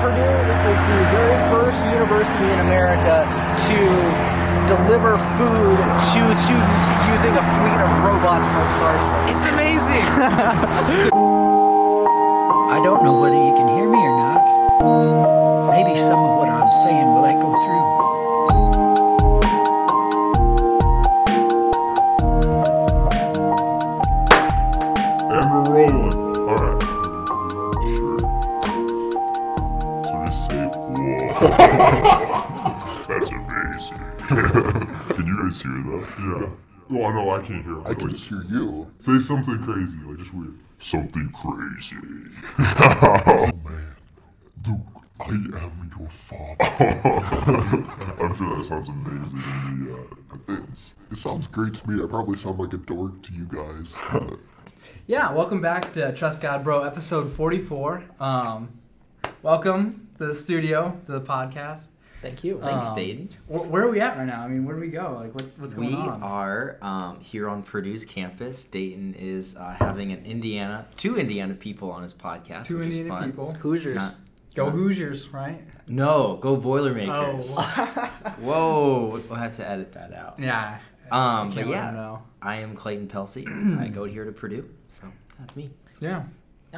Purdue is the very first university in America to deliver food to students using a fleet of robots called Starship. It's amazing. I don't know whether you can hear me or not. Maybe some of what I'm saying will echo through. That's amazing. can you guys hear that? Yeah. Well, no, I can't hear. I can just hear you. Say something crazy, like just weird. Something crazy. Oh man, Luke, I am your father. I'm sure that sounds amazing to me. Uh, It's, it sounds great to me. I probably sound like a dork to you guys. Yeah, welcome back to Trust God Bro, episode 44. Um, welcome to the studio, to the podcast. Thank you. Thanks, Dayton. Wh- where are we at right now? I mean, where do we go? Like, what, what's going We on? We are um, here on Purdue's campus. Dayton is uh, having an Indiana, two Indiana people on his podcast, Two which Indiana is fun. people. Hoosiers. Not, Go not- Hoosiers, right? No, go Boilermakers. Oh. Whoa, we'll have to edit that out. yeah. Um, but yeah, them know. I am Clayton Pelsey. I go here to Purdue, so that's me. Yeah.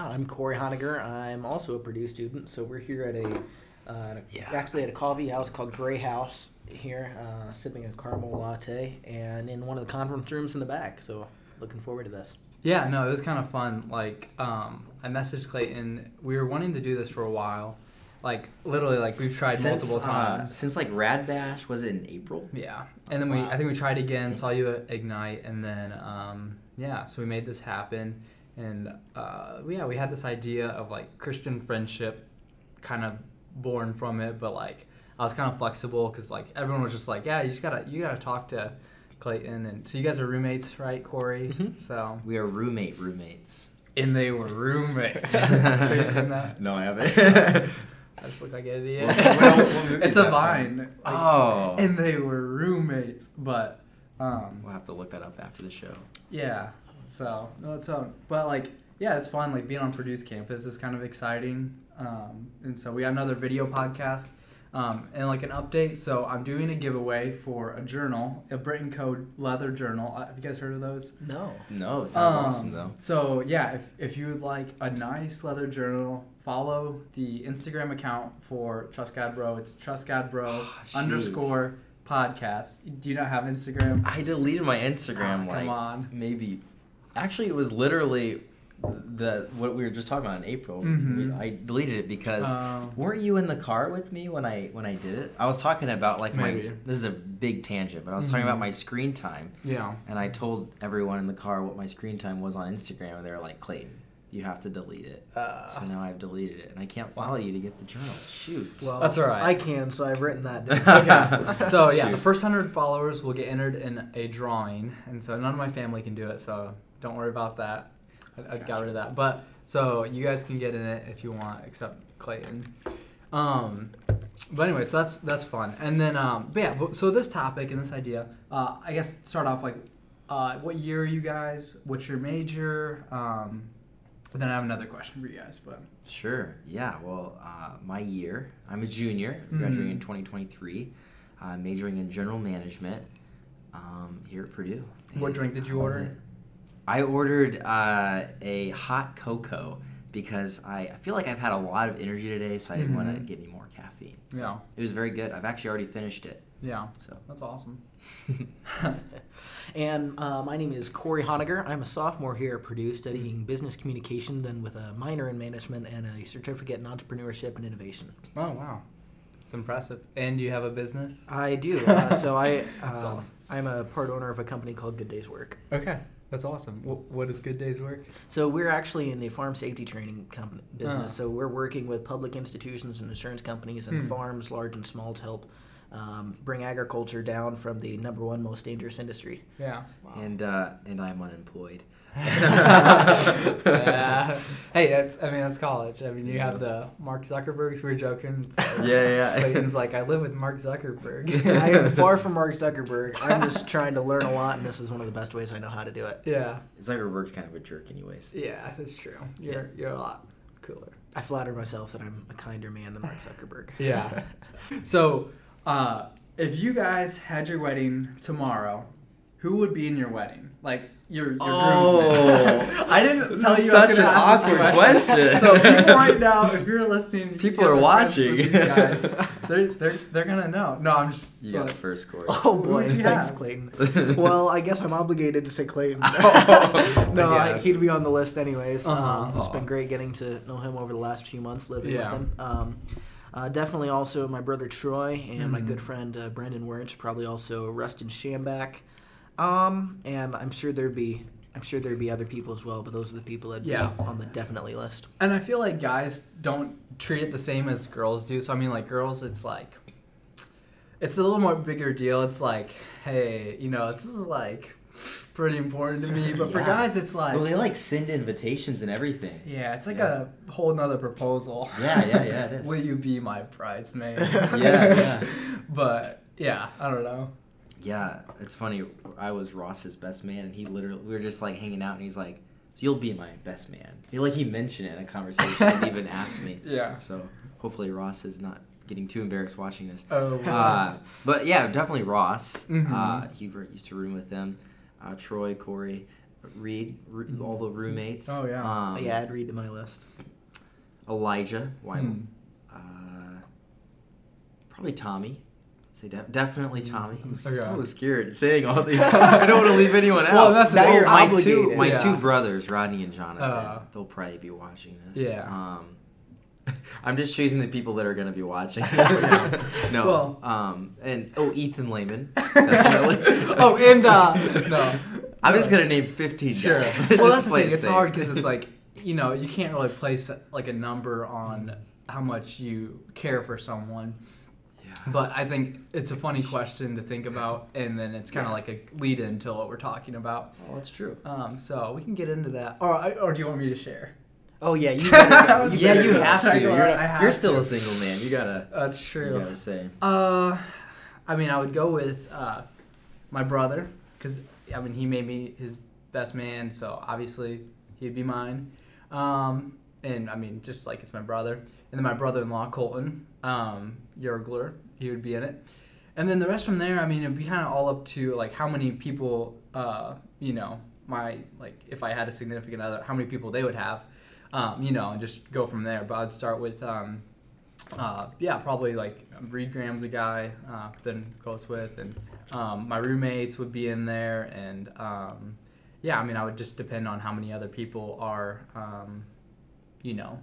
I'm Corey Honiger. I'm also a Purdue student, so we're here at a, uh, Yeah. actually at a coffee house called Greyhouse here, uh, sipping a caramel latte, and in one of the conference rooms in the back. So looking forward to this. Yeah, no, it was kind of fun. Like, um, I messaged Clayton. We were wanting to do this for a while. Like, literally, like we've tried since, multiple uh, times. since like Rad Bash, was it in April? Yeah, and then we I think we tried again, saw you at Ignite, and then um, yeah, so we made this happen, and uh, yeah, we had this idea of like Christian friendship, kind of born from it, but like I was kind of flexible because like everyone was just like, yeah, you just gotta you gotta talk to Clayton, and so you guys are roommates, right, Corey? Mhm. So We are roommate roommates. and they were roommates. Have you seen that? No, I haven't. I just look like an idiot. What- what- what it's a vine. Like, oh, and they were roommates, but um, we'll have to look that up after the show. Yeah. So no, it's um, but like yeah, it's fun. Like being on Purdue's campus is kind of exciting. Um, and so we got another video podcast. Um, and like an update, so I'm doing a giveaway for a journal, a Britain Code leather journal. Uh, have you guys heard of those? No. No, it sounds Um, awesome though. So yeah, if, if you would like a nice leather journal, follow the Instagram account for Trust God Bro. It's Trust God Bro Shoot. underscore podcast. Do you not have Instagram? I deleted my Instagram Ah, like come on. maybe. Actually, it was literally the what we were just talking about in April. Mhm. We- I deleted it because Um, weren't you in the car with me when I when I did it? I was talking about like my. This is a big tangent, but I was talking Mhm. about my screen time, yeah. and I told everyone in the car what my screen time was on Instagram, and they were like, "Clayton, you have to delete it." Uh, So now I've deleted it, and I can't follow you to get the journal. Shoot. well, That's all right. I can, so I've written that down. okay. So yeah, Shoot. the first hundred followers will get entered in a drawing, and so none of my family can do it. So don't worry about that. I, I got rid of that. But so you guys can get in it if you want, except Clayton. Um, but anyway, so that's that's fun. And then um, but yeah, so this topic and this idea, uh, I guess start off like, uh, what year are you guys? What's your major? Um, and then I have another question for you guys, but Sure. Yeah. Well, uh, my year, I'm a junior, graduating in Mhm. 2023, uh, majoring in general management um, here at Purdue. What drink did you order? It. I ordered uh, a hot cocoa because I, I feel like I've had a lot of energy today, so I didn't want to get any more caffeine. So Yeah. It was very good. I've actually already finished it. yeah, So that's awesome. And uh, my name is Corey Honiger. I'm a sophomore here at Purdue studying business communication, then with a minor in management and a certificate in entrepreneurship and innovation. Oh wow, it's impressive. And you have a business? I do. Uh, so I, That's um, awesome. I'm a part owner of a company called Good Days Work. Okay, that's awesome. What, what does Good Days Work? So we're actually in the farm safety training company business. Ah. So we're working with public institutions and insurance companies and Hmm. farms, large and small, to help um, bring agriculture down from the number one most dangerous industry. Yeah. and uh, and I'm unemployed. Yeah. Hey, that's I mean that's college. I mean you have the Mark Zuckerbergs. We were joking. It's like- Yeah, yeah. Clayton's like I live with Mark Zuckerberg. I am far from Mark Zuckerberg. I'm just trying to learn a lot, and this is one of the best ways I know how to do it. yeah. Zuckerberg's kind of a jerk, anyways. Yeah, that's true. You're you're a lot cooler. I flatter myself that I'm a kinder man than Mark Zuckerberg. Yeah. so, uh, if you guys had your wedding tomorrow, who would be in your wedding? Like your your Oh. groomsmen. I didn't tell is you. I was such gonna an ask this awkward question. so people right now, if you're listening, People guys are watching. these guys, they're they're they're gonna know. No, I'm just. You got but- first, Corey. Oh boy, would you thanks, have? Clayton. well, I guess I'm obligated to say Clayton. Oh, no, I I, he'd be on the list anyways. Uh-huh. Um, it's Aw. been great getting to know him over the last few months living Yeah. with him. Um, uh, definitely also my brother Troy and my Mhm. good friend uh, Brendan Wirch. Probably also Rustin Shambach. Um, and I'm sure there'd be I'm sure there'd be other people as well, but those are the people that'd Yeah. be on the definitely list. And I feel like guys don't treat it the same as girls do. So I mean, like girls, it's like it's a little more bigger deal. It's like, hey, you know, this is like pretty important to me. But for guys, it's like, well, they like send invitations and everything. yeah, it's like Yeah. a whole nother proposal. Yeah, yeah, yeah, it is. Will you be my bridesmaid? Yeah, yeah. But yeah, I don't know. Yeah, it's funny. I was Ross's best man, and he literally we were just like hanging out, and he's like, "So you'll be my best man." He like he mentioned it in a conversation, and even asked me. Yeah. So hopefully Ross is not getting too embarrassed watching this. Oh. Uh, but yeah, definitely Ross. Mhm. Uh, he re- used to room with them. Uh, Troy, Corey, Reed, Re- all the roommates. Oh, yeah. Um, yeah, I'd read to my list. Elijah. Why? Hmm. Uh, probably Tommy. Say de- definitely Tommy. I'm so Okay. scared saying all these. I don't want to leave anyone out. Well, that's Now my obligated. two my Yeah. two brothers, Rodney and Jonathan. Uh. they'll probably be watching this. Yeah. Um, I'm just choosing the people that are going to be watching. Yeah. no. Well- um, and oh, Ethan Lehman. Definitely. oh, and uh, no. I'm just gonna name 15 Sure. guys. well, that's the thing. it It's safe. hard because it's like you know you can't really place like a number on how much you care for someone. But I think it's a funny question to think about, and then it's kind of Yeah. like a lead in to what we're talking about. Oh, that's true. Um, so we can get into that, or or do you want me to share? Oh yeah, you. Yeah, you have to. You're, have you're still to. a single man. You gotta. That's true. You gotta say. Uh, I mean, I would go with uh, my brother because I mean he made me his best man, so obviously he'd be mine. Um, and I mean, just like it's my brother, and then my brother-in-law Colton um, Yergler, he would be in it. And then the rest from there, I mean, it'd be kind of all up to like how many people, uh, you know, my like if I had a significant other, how many people they would have, um, you know, and just go from there. But I'd start with. Um, uh, yeah, probably like Reed Graham's a guy uh, I'm close with, and um, my roommates would be in there, and um, yeah, I mean, I would just depend on how many other people are, um, you know,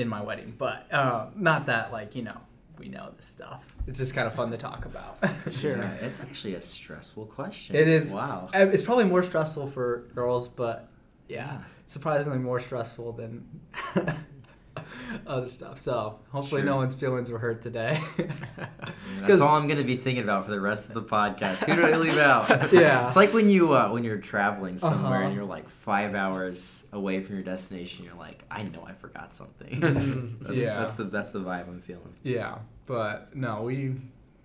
in my wedding, but uh, not that like you know we know this stuff. It's just kind of fun to talk about. Sure. Yeah, it's actually a stressful question. It is. Wow. Uh, It's probably more stressful for girls, but yeah, Yeah. surprisingly more stressful than other stuff. So hopefully, no one's feelings were hurt today. That's all I'm gonna be thinking about for the rest of the podcast. Who did I leave out? Yeah. It's like when you uh, when you're traveling somewhere Uh-huh. and you're like five hours away from your destination. You're like, I know I forgot something. Mhm. that's, Yeah. That's the that's the vibe I'm feeling. Yeah, but no, we,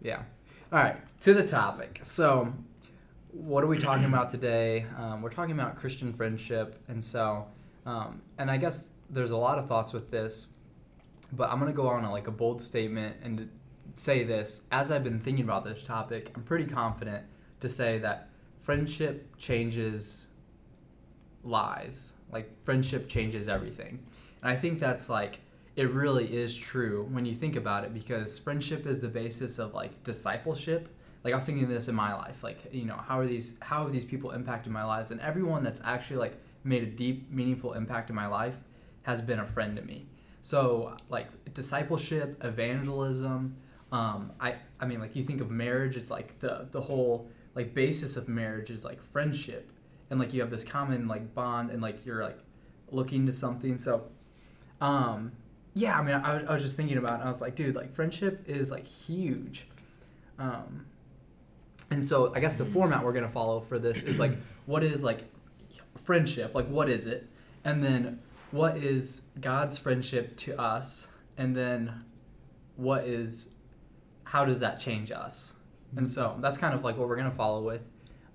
yeah. All right, to the topic. So, what are we talking about today? Um, we're talking about Christian friendship, and so, um, and I guess there's a lot of thoughts with this, but I'm gonna go on a, like a bold statement and say this. As I've been thinking about this topic, I'm pretty confident to say that friendship changes lives. Like friendship changes everything. And I think that's like it really is true when you think about it because friendship is the basis of like discipleship. Like I was thinking this in my life, like you know, how are these how have these people impacted my lives? And everyone that's actually like made a deep, meaningful impact in my life has been a friend to me. So like discipleship, evangelism, um, I I mean like you think of marriage, it's like the the whole like basis of marriage is like friendship. And like you have this common like bond and like you're like looking to something. So um yeah i mean i, I was just thinking about it i was like dude like friendship is like huge. Um and so i guess the format we're gonna follow for this is like what is like friendship? Like what is it? And then what is god's friendship to us and then what is how does that change us and so that's kind of like what we're gonna follow with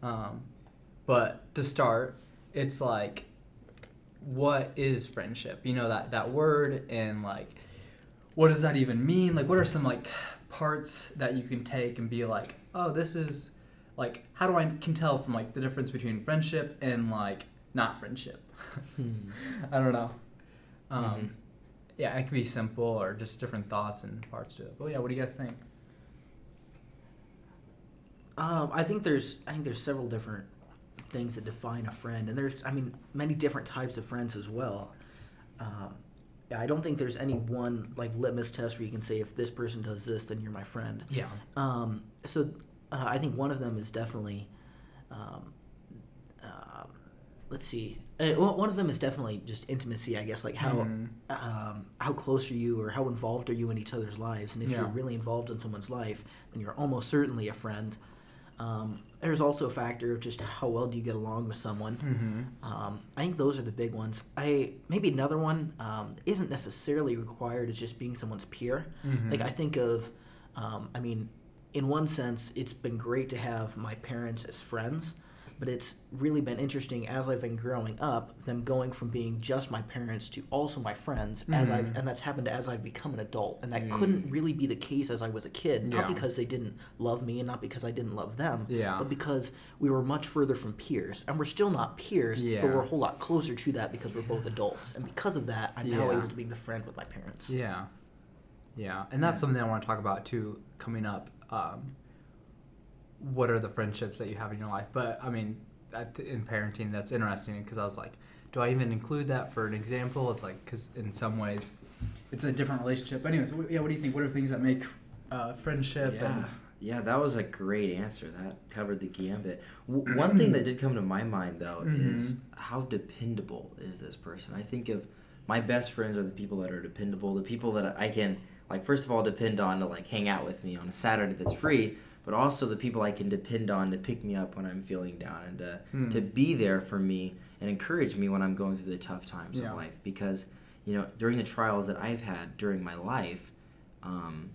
um, but to start, it's like what is friendship? You know that that word and like what does that even mean? Like what are some like parts that you can take and be like, "Oh, this is like how do I can tell from like the difference between friendship and like not friendship?" I don't know. Um, Mhm. Yeah, it could be simple or just different thoughts and parts to it. But yeah, what do you guys think? Um, I think there's I think there's several different things that define a friend, and there's I mean many different types of friends as well. Um, yeah, I don't think there's any one like litmus test where you can say if this person does this, then you're my friend. Yeah. Um, so uh, I think one of them is definitely, um, um, let's see, uh, one of them is definitely just intimacy. I guess like how Mhm. um, how close are you or how involved are you in each other's lives? And if you're really involved in someone's life, then you're almost certainly a friend. Um, there's also a factor of just how well do you get along with someone. Mm-hmm. Um, I think those are the big ones. I maybe another one um, isn't necessarily required as just being someone's peer. Mhm. Like I think of, um, I mean, in one sense, it's been great to have my parents as friends, but it's really been interesting as I've been growing up, them going from being just my parents to also my friends as Mhm. I've and that's happened as I've become an adult, and that Mm. couldn't really be the case as I was a kid. Not Yeah. because they didn't love me and not because I didn't love them, Yeah. but because we were much further from peers, and we're still not peers, Yeah. but we're a whole lot closer to that because we're both adults, and because of that, I'm now able to be a friend with my parents. Yeah, yeah, and that's something I want to talk about too coming up. Um, what are the friendships that you have in your life? But I mean, the, in parenting, that's interesting because I was like, do I even include that for an example? It's like because in some ways, it's a different relationship. But anyways, yeah, what do you think? What are things that make uh, friendship? Yeah, And, yeah, that was a great answer. That covered the gambit. W- one thing that did come to my mind though is Mhm. how dependable is this person? I think of my best friends are the people that are dependable, the people that I can like first of all depend on to like hang out with me on a Saturday that's free, but also the people I can depend on to pick me up when I'm feeling down and to Hmm. to be there for me and encourage me when I'm going through the tough times Yeah. of life because you know during the trials that I've had during my life um,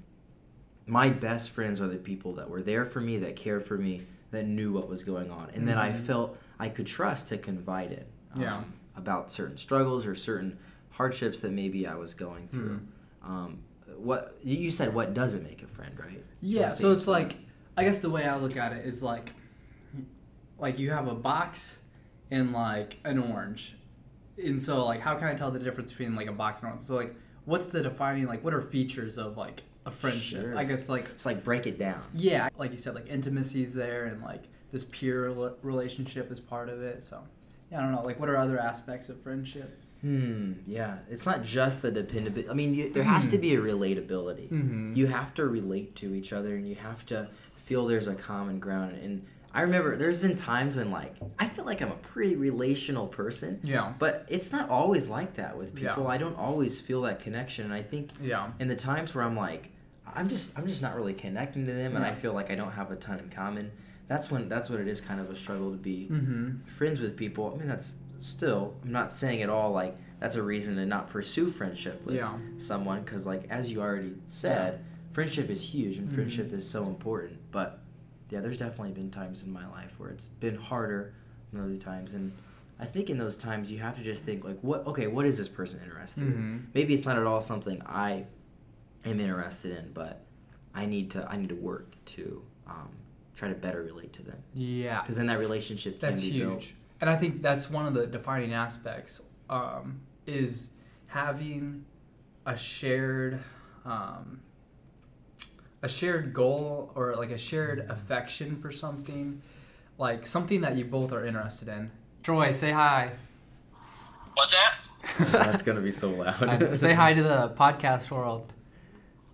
my best friends are the people that were there for me, that cared for me, that knew what was going on, and that I Mhm. felt I could trust to confide in um, Yeah. about certain struggles or certain hardships that maybe I was going through. Mhm. Um, what you you said? What doesn't make a friend, right? Yeah, so it's like I guess the way I look at it is like like you have a box and like an orange. And so like how can I tell the difference between like a box and orange? So like what's the defining like what are features of like a friendship? Sure. I guess like it's like break it down. yeah, like you said like intimacy's there and like this peer rela- relationship is part of it. So yeah, I don't know, like what are other aspects of friendship? Hmm. Yeah. It's not just the dependability. I mean, you, there has to be a relatability. Mhm. You have to relate to each other, and you have to feel there's a common ground. And I remember there's been times when like I feel like I'm a pretty relational person, Yeah. but it's not always like that with people. Yeah. I don't always feel that connection, and I think Yeah. in the times where I'm like, I'm just I'm just not really connecting to them, and I feel like I don't have a ton in common. That's when that's what it is kind of a struggle to be Mhm. friends with people. I mean, that's still I'm not saying at all like that's a reason to not pursue friendship with Yeah. someone because like as you already said, friendship is huge and Mhm. friendship is so important. But yeah, there's definitely been times in my life where it's been harder than other times, and I think in those times you have to just think like, what? Okay, what is this person interested in? Maybe it's not at all something I am interested in, but I need to I need to work to um, try to better relate to them Yeah. because then that relationship can That's be huge, built. and I think that's one of the defining aspects um, is having a shared um, a shared goal or like a shared affection for something, like something that you both are interested in. Troy, say hi. What's that? That's gonna be so loud. Say hi to the podcast world.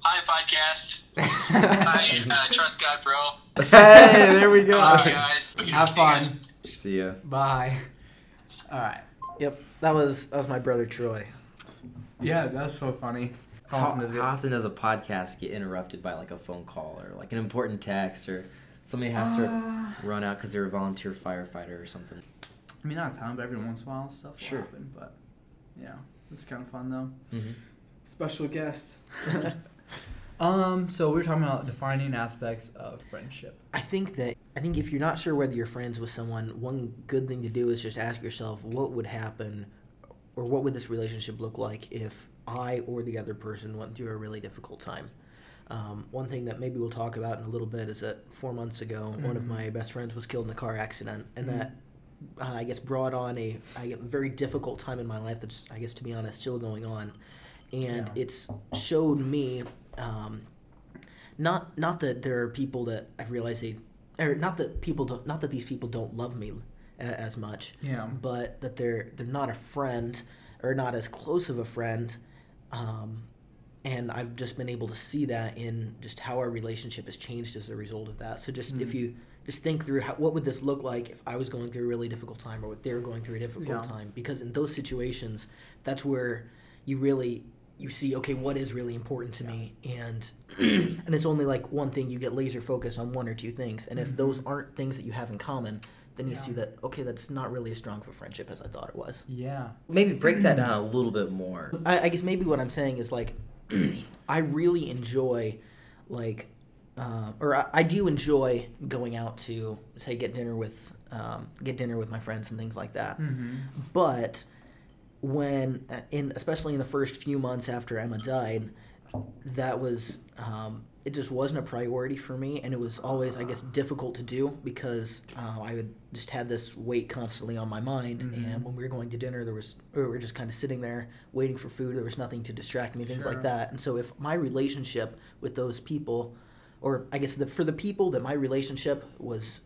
Hi, podcast. Hi, uh, trust God, bro. hey, there we go. Love you guys. Have See you guys. fun. See ya. Bye. All right. Yep, that was that was my brother Troy. Yeah, that's so funny. How How, often does it? how often does a podcast get interrupted by like a phone call or like an important text or somebody has to Uh, run out because they're a volunteer firefighter or something? I mean, not a ton, but every once in a while stuff will Sure. happen. But yeah, it's kind of fun though. Mm-hmm. Special guest. um, so we we're talking about defining aspects of friendship. I think that I think if you're not sure whether you're friends with someone, one good thing to do is just ask yourself what would happen or what would this relationship look like if I or the other person went through a really difficult time. Um, one thing that maybe we'll talk about in a little bit is that four months ago, one of Mhm. my best friends was killed in a car accident, and Mhm. that uh, I guess brought on a I get very difficult time in my life that's I guess to be honest still going on, and Yeah. it's showed me um, not not that there are people that I realize they or not that people don't not that these people don't love me a, as much, Yeah. but that they're they're not a friend or not as close of a friend. Um, and I've just been able to see that in just how our relationship has changed as a result of that. So just if Mhm. you just think through how, what would this look like if I was going through a really difficult time or what they were going through a difficult Yeah. time, because in those situations, that's where you really you see okay what is really important to me and and it's only like one thing you get laser focused on one or two things and if those aren't things that you have in common then you Yeah. see that okay that's not really as strong of a friendship as i thought it was Yeah. Maybe break that down a little bit more. i, I guess maybe what i'm saying is like i really enjoy like uh, or I, I do enjoy going out to say get dinner with um, get dinner with my friends and things like that Mm-hmm. but when uh, in especially in the first few months after Emma died, that was um, it just wasn't a priority for me, and it was always I guess difficult to do because uh, I would just had this weight constantly on my mind, Mhm. and when we were going to dinner, there was we were just kind of sitting there waiting for food. There was nothing to distract me, things Sure. like that. And so if my relationship with those people, or I guess the, for the people that my relationship was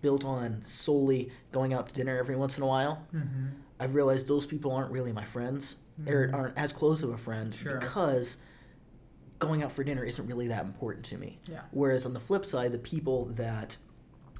built on solely going out to dinner every once in a while, Mm-hmm. I've realized those people aren't really my friends or Mhm. aren't as close of a friend Sure. because going out for dinner isn't really that important to me. Yeah. Whereas on the flip side, the people that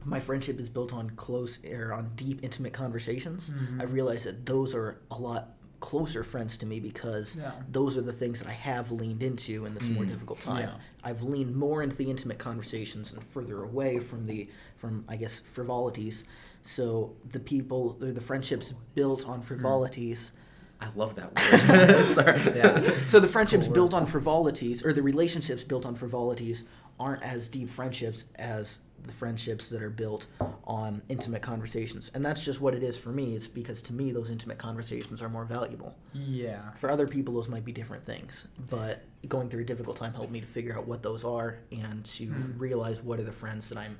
my friendship is built on close or on deep, intimate conversations, Mhm. I've realized that those are a lot closer friends to me because Yeah. those are the things that I have leaned into in this more Mm. difficult time. Yeah. I've leaned more into the intimate conversations and further away from the from I guess frivolities. So the people or the friendships built on frivolities. I love that word. Sorry. Yeah. So the It's friendships cool built on frivolities or the relationships built on frivolities aren't as deep friendships as the friendships that are built on intimate conversations. And that's just what it is for me, It's because to me those intimate conversations are more valuable. Yeah. For other people, those might be different things, but going through a difficult time helped me to figure out what those are and to Mhm. realize what are the friends that I'm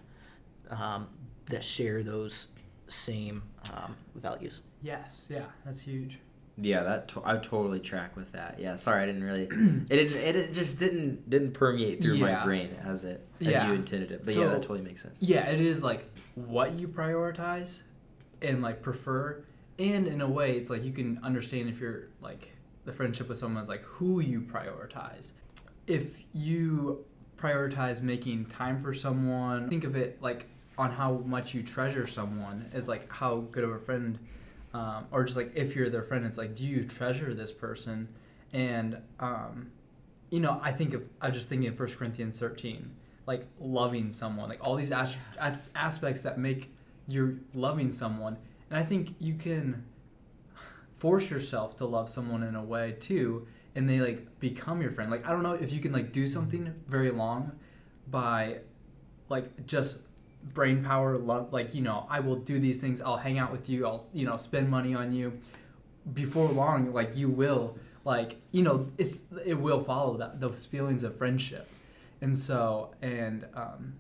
um, that share those same um, values. Yes. Yeah. That's huge. Yeah, that to- I totally track with that. Yeah, sorry, I didn't really. It. It, it just didn't didn't permeate through Yeah. my brain as it as Yeah. you intended it. But So- yeah, that totally makes sense. Yeah, it is like what you prioritize and like prefer, and in a way, it's like you can understand if you're like the friendship with someone is like who you prioritize. If you prioritize making time for someone, think of it like on how much you treasure someone is like how good of a friend, um, or just like if you're their friend, it's like do you treasure this person, and um, you know I think of I just thinking of 1 Corinthians thirteen like loving someone, like all these as- aspects that make you loving someone. And I think you can force yourself to love someone in a way too, and they like become your friend. Like I don't know if you can like do something very long by like just brain power, love. Like you know, I will do these things. I'll hang out with you. I'll you know spend money on you. Before long, like you will like you know it's it will follow that those feelings of friendship and so and um,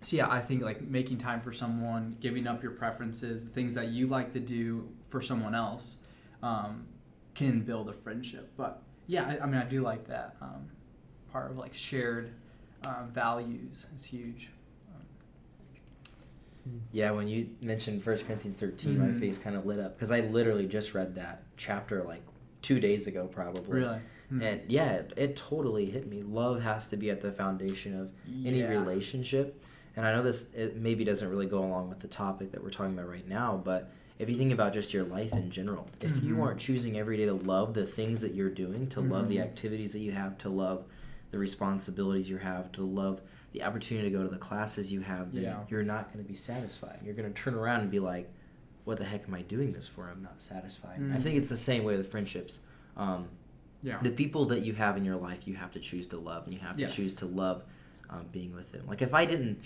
so yeah i think like making time for someone giving up your preferences the things that you like to do for someone else um, can build a friendship but yeah i, I mean i do like that um, part of like shared uh, values is huge Yeah, when you mentioned First Corinthians 13, my Mhm. face kind of lit up because I literally just read that chapter like two days ago, probably. really Hmm. And yeah, it, it totally hit me. Love has to be at the foundation of any Yeah. relationship. And I know this it maybe doesn't really go along with the topic that we're talking about right now, but if you think about just your life in general, if you Mhm. aren't choosing every day to love the things that you're doing, to love the Mhm. activities that you have, to love the responsibilities you have, to love the opportunity to go to the classes you have, then Yeah. you're not going to be satisfied. You're going to turn around and be like, what the heck am I doing this for? I'm not satisfied. I Mhm. think it's the same way with friendships. Um, yeah the people that you have in your life you have to choose to love and you have to Yes. choose to love um, being with them like if i didn't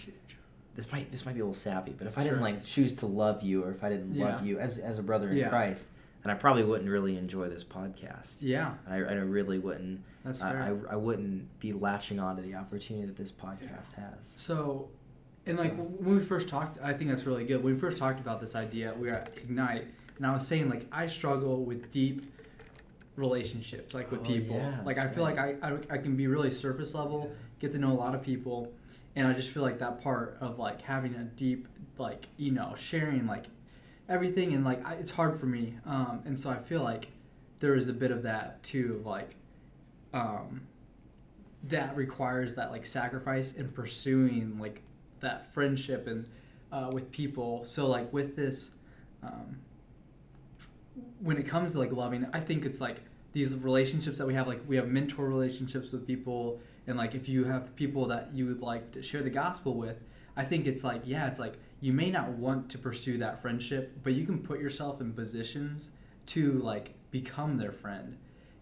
this might this might be a little sappy but if i didn't like choose to love you or if i didn't love you as, as a brother in Yeah. christ then I probably wouldn't really enjoy this podcast. Yeah, I, I really wouldn't. That's I, fair. I, I wouldn't be latching on to the opportunity that this podcast has. So, and like when we first talked, I think that's really good. When we first talked about this idea, we were at Ignite, and I was saying like I struggle with deep relationships, like with Oh, people. yeah, like I that's feel right. like I, I I can be really surface level, get to know a lot of people, and I just feel like that part of like having a deep like you know sharing like everything and like I, it's hard for me, um, and so I feel like there is a bit of that too of like. Um, that requires that like sacrifice in pursuing like that friendship and uh, with people. So like with this um, when it comes to like loving i think it's like these relationships that we have like we have mentor relationships with people. And like if you have people that you would like to share the gospel with i think it's like yeah it's like you may not want to pursue that friendship but you can put yourself in positions to like become their friend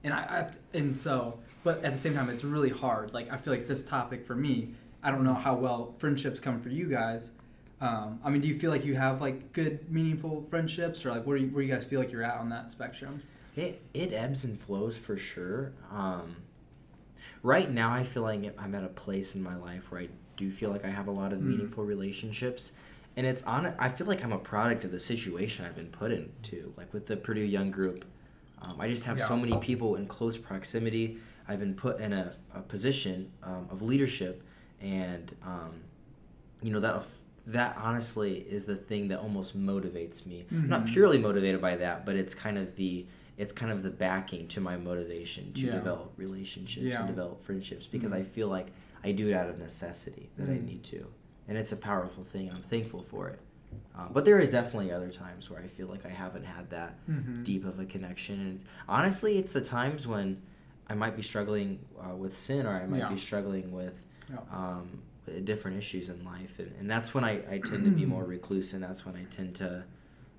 and I, I and so but at the same time it's really hard like i feel like this topic for me i don't know how well friendships come for you guys um, i mean do you feel like you have like good meaningful friendships or like where do you, where you guys feel like you're at on that spectrum It it ebbs and flows for sure. Um, right now, I feel like I'm at a place in my life where I do feel like I have a lot of Mm. meaningful relationships, and it's on. I feel like I'm a product of the situation I've been put into. Like with the Purdue Young Group, um, I just have so many people in close proximity. I've been put in a, a position um, of leadership, and um, you know that that honestly is the thing that almost motivates me. I'm not Mhm. purely motivated by that, but it's kind of the it's kind of the backing to my motivation to Yeah. develop relationships Yeah. and develop friendships because Mhm. I feel like I do it out of necessity that I Mhm. need to, and it's a powerful thing. I'm thankful for it. Uh, but there is definitely other times where I feel like I haven't had that Mhm. deep of a connection, and honestly, it's the times when I might be struggling uh, with sin or I might Yeah. be struggling with Yeah. um, different issues in life, and, and that's when I, I tend to be more recluse, and that's when I tend to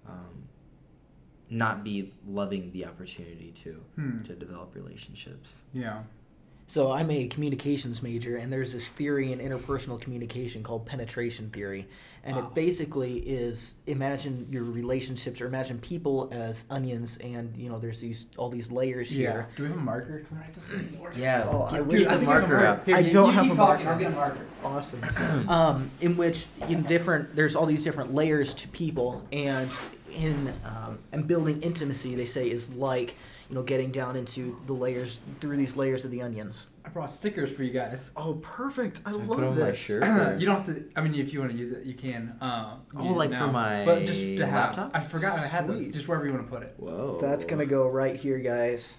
um, not be loving the opportunity to Hmm. to develop relationships. yeah So I'm a communications major, and there's this theory in interpersonal communication called penetration theory, and Wow. it basically is imagine your relationships or imagine people as onions, and you know there's these all these layers yeah here. do we have a marker can we write this thing Yeah, Oh, I get, wish- I the think I have a marker. Here, I don't have a talking, marker. I'll get a marker Awesome. um, in which in different there's all these different layers to people, and in um, and building intimacy, they say is like you know getting down into the layers through these layers of the onions. i brought stickers for you guys Oh, perfect! I I love put on this. my shirt. you don't have to. I mean, if you want to use it, you can. Um, Oh, use it like for my But just to have. laptop? I forgot I had those. Just wherever you want to put it. Whoa, That's gonna go right here, guys.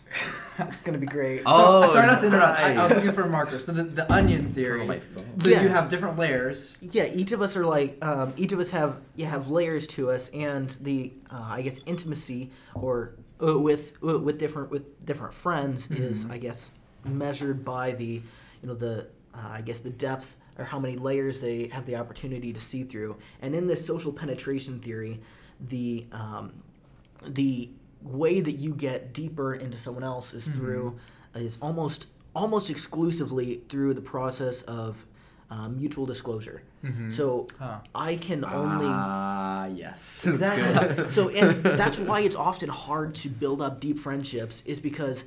It's gonna be great. Oh, so, sorry not to interrupt. I, I was looking for a marker. So the, the onion theory. on my phone. So Yes. you have different layers. Yeah, each of us are like um, each of us have you have layers to us, and the uh, I guess intimacy or with uh, with different with different friends is Mhm. I guess measured by the you know the uh, I guess the depth or how many layers they have the opportunity to see through. And in this social penetration theory, the um, the way that you get deeper into someone else is through is almost almost exclusively through the process of um, mutual disclosure. Mhm. So Huh. I can only Ah, yes. That's exactly. good. so and that's why it's often hard to build up deep friendships is because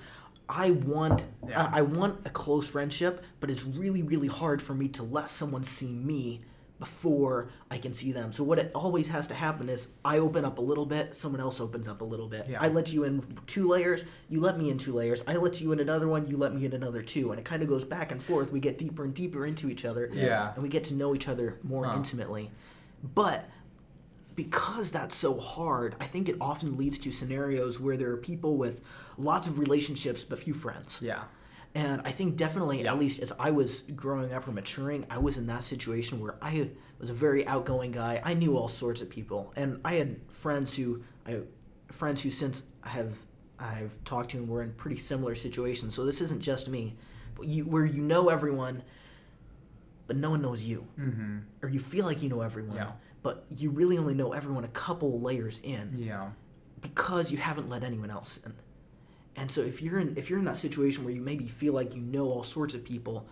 I want Yeah. uh, I want a close friendship, but it's really really hard for me to let someone see me before I can see them. So what it always has to happen is I open up a little bit, someone else opens up a little bit. Yeah. I let you in two layers, you let me in two layers. I let you in another one, you let me in another two, and it kind of goes back and forth. We get deeper and deeper into each other Yeah. and we get to know each other more Huh. intimately. But because that's so hard, I think it often leads to scenarios where there are people with lots of relationships but few friends. Yeah. And I think definitely, at least as I was growing up or maturing, I was in that situation where I was a very outgoing guy. I knew all sorts of people, and I had friends who I friends who since have I've talked to and were in pretty similar situations. So this isn't just me, but you where you know everyone, but no one knows you, Mm-hmm. or you feel like you know everyone, Yeah. but you really only know everyone a couple layers in Yeah. because you haven't let anyone else in. And so if you're in if you're in that situation where you maybe feel like you know all sorts of people,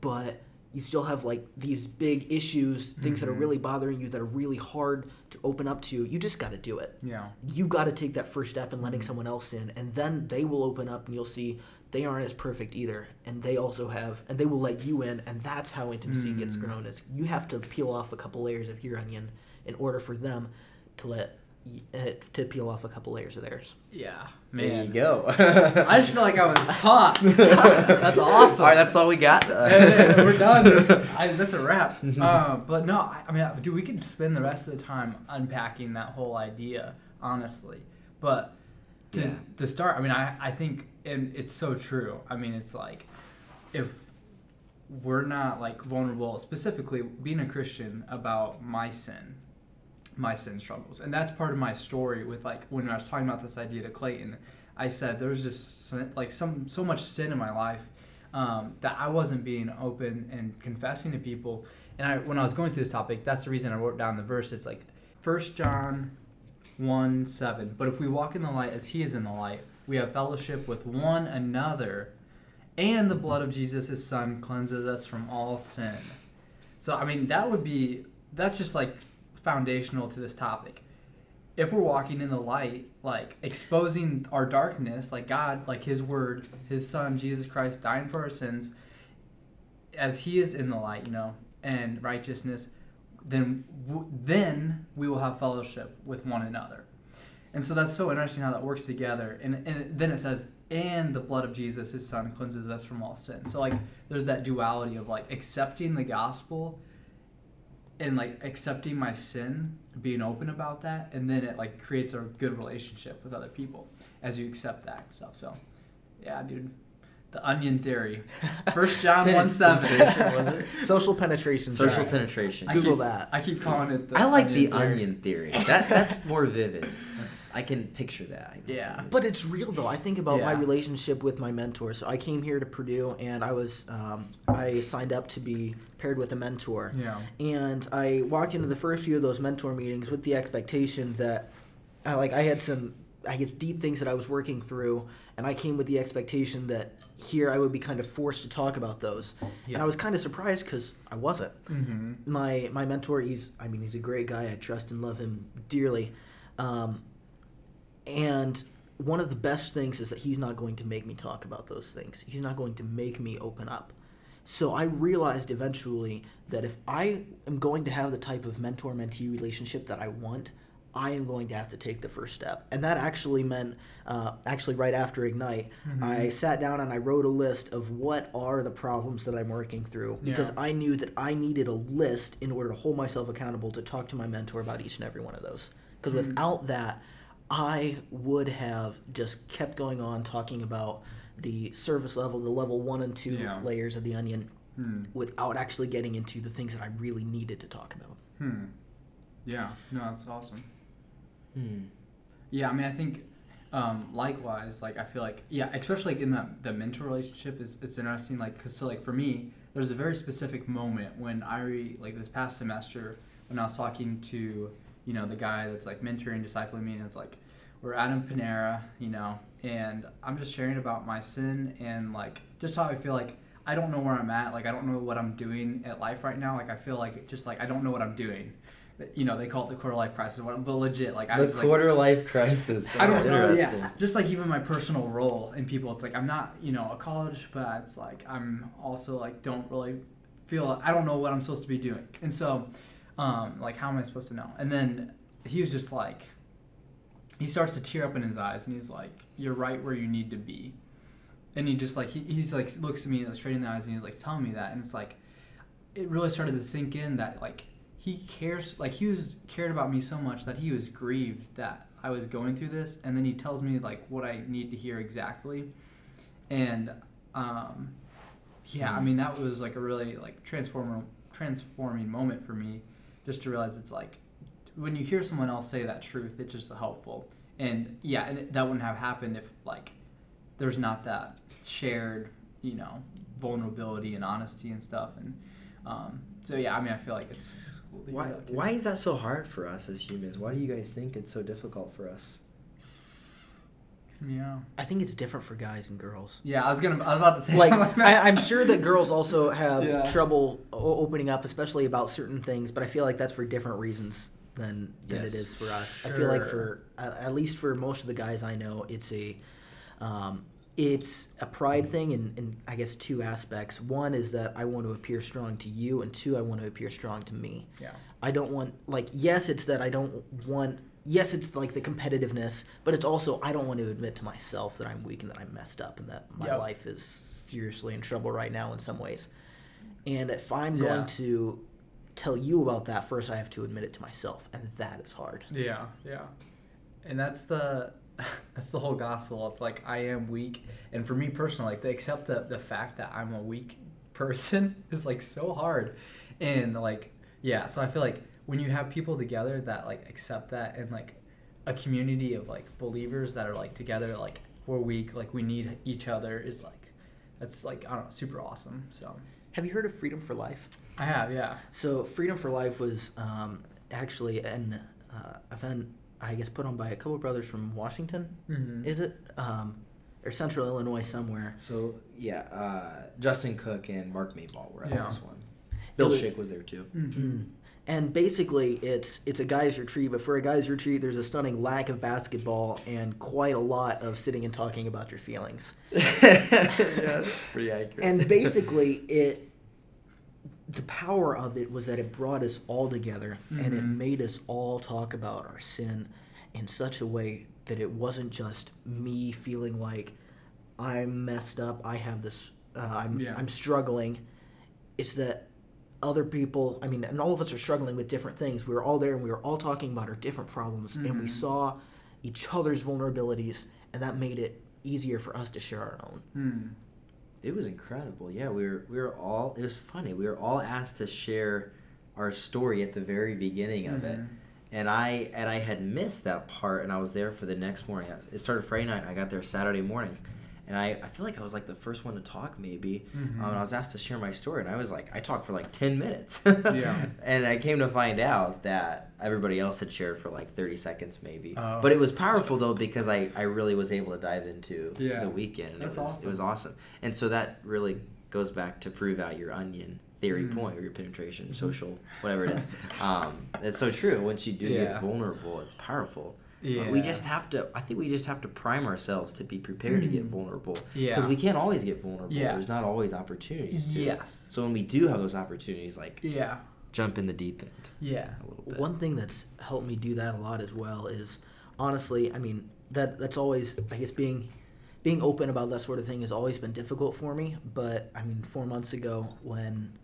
but you still have like these big issues, things that are Mhm. really bothering you that are really hard to open up to. You just got to do it. Yeah. You got to take that first step in letting Mm-hmm. someone else in, and then they will open up, and you'll see they aren't as perfect either, and they also have, and they will let you in, and that's how intimacy gets Mm. grown. Is you have to peel off a couple layers of your onion in order for them to let to peel off a couple layers of theirs. Yeah. There Man. you go. I just feel like I was taught. that's awesome. All right, that's all we got. Yeah, we're done. I, that's a wrap. Uh, but no, I, I mean, dude, we could spend the rest of the time unpacking that whole idea, honestly. But to, Yeah. to start, I mean, I, I think, and it's so true. I mean, it's like if we're not like vulnerable, specifically being a Christian about my sin, my sin struggles, and that's part of my story. With like when I was talking about this idea to Clayton, I said there's just like some so much sin in my life um, that I wasn't being open and confessing to people. And I, when I was going through this topic, that's the reason I wrote down the verse. It's like First John 1 7. But if we walk in the light as he is in the light, we have fellowship with one another, and the blood of Jesus, his son, cleanses us from all sin. So, I mean, that would be, that's just like foundational to this topic. If we're walking in the light, like exposing our darkness, like God, like His Word, His Son, Jesus Christ, dying for our sins, as He is in the light, you know, and righteousness, then w- then we will have fellowship with one another. And so that's so interesting how that works together. And, and then it says, and the blood of Jesus, his son, cleanses us from all sin. So, like, there's that duality of like accepting the gospel and like accepting my sin, being open about that. And then it like creates a good relationship with other people as you accept that stuff. So, yeah, dude. The onion theory. First John 1 7. Penetration, was it? Social penetration. Social theory. penetration. I Google keep, that. I keep calling it the I like the theory. onion theory. That that's more vivid. That's I can picture that. Yeah. But it's real though. I think about my relationship with my mentor. So I came here to Purdue, and I was um, I signed up to be paired with a mentor. Yeah. And I walked into the first few of those mentor meetings with the expectation that, I like, I had some, I guess, deep things that I was working through, and I came with the expectation that here I would be kind of forced to talk about those. Yeah. And I was kind of surprised because I wasn't. Mm-hmm. My my mentor, he's, I mean, he's a great guy. I trust and love him dearly. Um, and one of the best things is that he's not going to make me talk about those things. He's not going to make me open up. So I realized eventually that if I am going to have the type of mentor mentee relationship that I want, I am going to have to take the first step. And that actually meant, uh, actually, right after Ignite, I sat down and I wrote a list of what are the problems that I'm working through because Yeah. I knew that I needed a list in order to hold myself accountable to talk to my mentor about each and every one of those. Because without that, I would have just kept going on talking about the service level, the level one and two Yeah. layers of the onion, Hmm. without actually getting into the things that I really needed to talk about. Hmm. Yeah. No, that's awesome. Hmm. Yeah, I mean, I think um, likewise, like I feel like yeah, especially like in that the mentor relationship is it's interesting. Like, cause so like for me, there's a very specific moment when I re, like this past semester when I was talking to you know the guy that's like mentoring, discipling me, and it's like we're at a Panera, you know, and I'm just sharing about my sin and like just how I feel like. I don't know where I'm at. Like I don't know what I'm doing at life right now. Like I feel like just like I don't know what I'm doing. You know, they call it the quarter life crisis. But legit, like I The was like, quarter life crisis. I don't know. Yeah, just like even my personal role in people, it's like I'm not, you know, a college, but it's like I'm also like don't really feel. I don't know what I'm supposed to be doing, and so, um, like how am I supposed to know? And then he was just like, he starts to tear up in his eyes, and he's like, "You're right where you need to be," and he just like he, he's like looks at me straight in the eyes, and he's like telling me that, and it's like, it really started to sink in that like he cares like he was cared about me so much that he was grieved that I was going through this. And then he tells me like what I need to hear exactly. And um yeah I mean that was like a really like transformer transforming moment for me just to realize it's like when you hear someone else say that truth it's just helpful and yeah and that wouldn't have happened if like there's not that shared you know vulnerability and honesty and stuff and um, so yeah, I mean, I feel like it's, it's cool. Why, why is that so hard for us as humans? Why do you guys think it's so difficult for us? Yeah. I think it's different for guys and girls. Yeah, I was gonna. I was about to say like something like that. I, I'm sure that girls also have Yeah. trouble o- opening up, especially about certain things. But I feel like that's for different reasons than than Yes. it is for us. I feel like for at at least for most of the guys I know, it's a um, it's a pride thing in, in I guess two aspects. One is that I want to appear strong to you, and two, I want to appear strong to me. Yeah. I don't want like yes, it's that I don't want yes, it's like the competitiveness, but it's also I don't want to admit to myself that I'm weak and that I'm messed up and that my Yep. life is seriously in trouble right now in some ways. And if I'm Yeah. going to tell you about that first, I have to admit it to myself, and that is hard. Yeah, yeah. And that's the that's the whole gospel. It's like I am weak, and for me personally, like to accept the the fact that I'm a weak person is like so hard, and like yeah. So I feel like when you have people together that like accept that and like a community of like believers that are like together, like we're weak, like we need each other is like that's like I don't know, super awesome. So Have you heard of Freedom for Life? I have yeah. So Freedom for Life was um, actually an uh, event, I guess, put on by a couple brothers from Washington. Mhm. Is it? Um, or Central Illinois somewhere. So yeah, uh, Justin Cook and Mark Mayball were at Yeah. this one. Bill was- Schick was there too. Mm. And basically, it's it's a guys' retreat, but for a guys' retreat, there's a stunning lack of basketball and quite a lot of sitting and talking about your feelings. yeah, that's pretty accurate. And basically, it the power of it was that it brought us all together and it Mhm. made us all talk about our sin in such a way that it wasn't just me feeling like I'm messed up, I have this, uh, I'm Yeah. I'm struggling. It's that other people, I mean, and all of us are struggling with different things. We were all there and we were all talking about our different problems and we Mhm. saw each other's vulnerabilities and that made it easier for us to share our own. Hmm. It was incredible. Yeah, we were we were all. It was funny. We were all asked to share our story at the very beginning of it, Mhm. and I and I had missed that part, and I was there for the next morning. It started Friday night. I got there Saturday morning, and I, I feel like I was like the first one to talk maybe. Mhm. Um, and I was asked to share my story, and I was like, I talked for like ten minutes. Yeah. And I came to find out that everybody else had shared for like thirty seconds maybe. Oh. But it was powerful though because I, I really was able to dive into Yeah. the weekend. And That's it was, awesome. It was awesome. And so that really goes back to prove out your onion theory Mhm. point or your penetration, social, whatever it is. Um, it's so true. Once you do Yeah. get vulnerable, it's powerful. But Yeah. we just have to. I think we just have to prime ourselves to be prepared to get Mm. vulnerable. Yeah. Because we can't always get vulnerable. Yeah. There's not always opportunities to. Yes. So when we do have those opportunities, like Yeah. jump in the deep end Yeah. a little bit. One thing that's helped me do that a lot as well is honestly, I mean, that that's always I guess being being open about that sort of thing has always been difficult for me, but I mean, 4 months ago when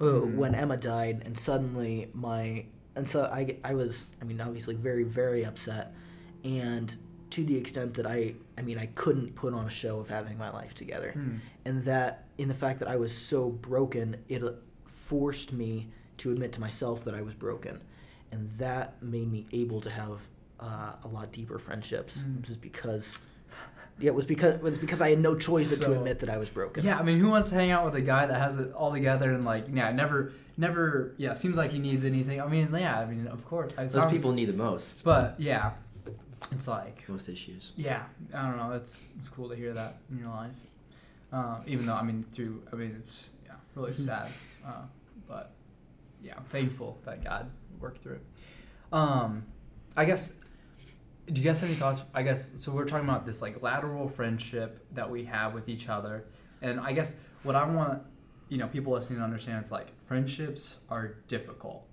uh, Mhm. when Emma died and suddenly my and so I I was I mean, obviously very very upset and to the extent that I I mean, I couldn't put on a show of having my life together Hmm. and that in the fact that I was so broken, it forced me to admit to myself that I was broken, and that made me able to have uh, a lot deeper friendships. Mm. Just because, yeah, it was because it was because I had no choice but to admit that I was broken. Yeah, I mean, who wants to hang out with a guy that has it all together and like, yeah, never, never, yeah, seems like he needs anything. I mean, yeah, I mean, of course, Those sounds- people need the most. But yeah, it's like, most issues. yeah, I don't know. It's it's cool to hear that in your life. Um, even though I mean, through I mean, it's yeah, really sad. Uh, but yeah, I'm thankful that God worked through it. Um, I guess. Do you guys have any thoughts? I guess so. We're talking about this like lateral friendship that we have with each other, and I guess what I want, you know, people listening to understand is like friendships are difficult.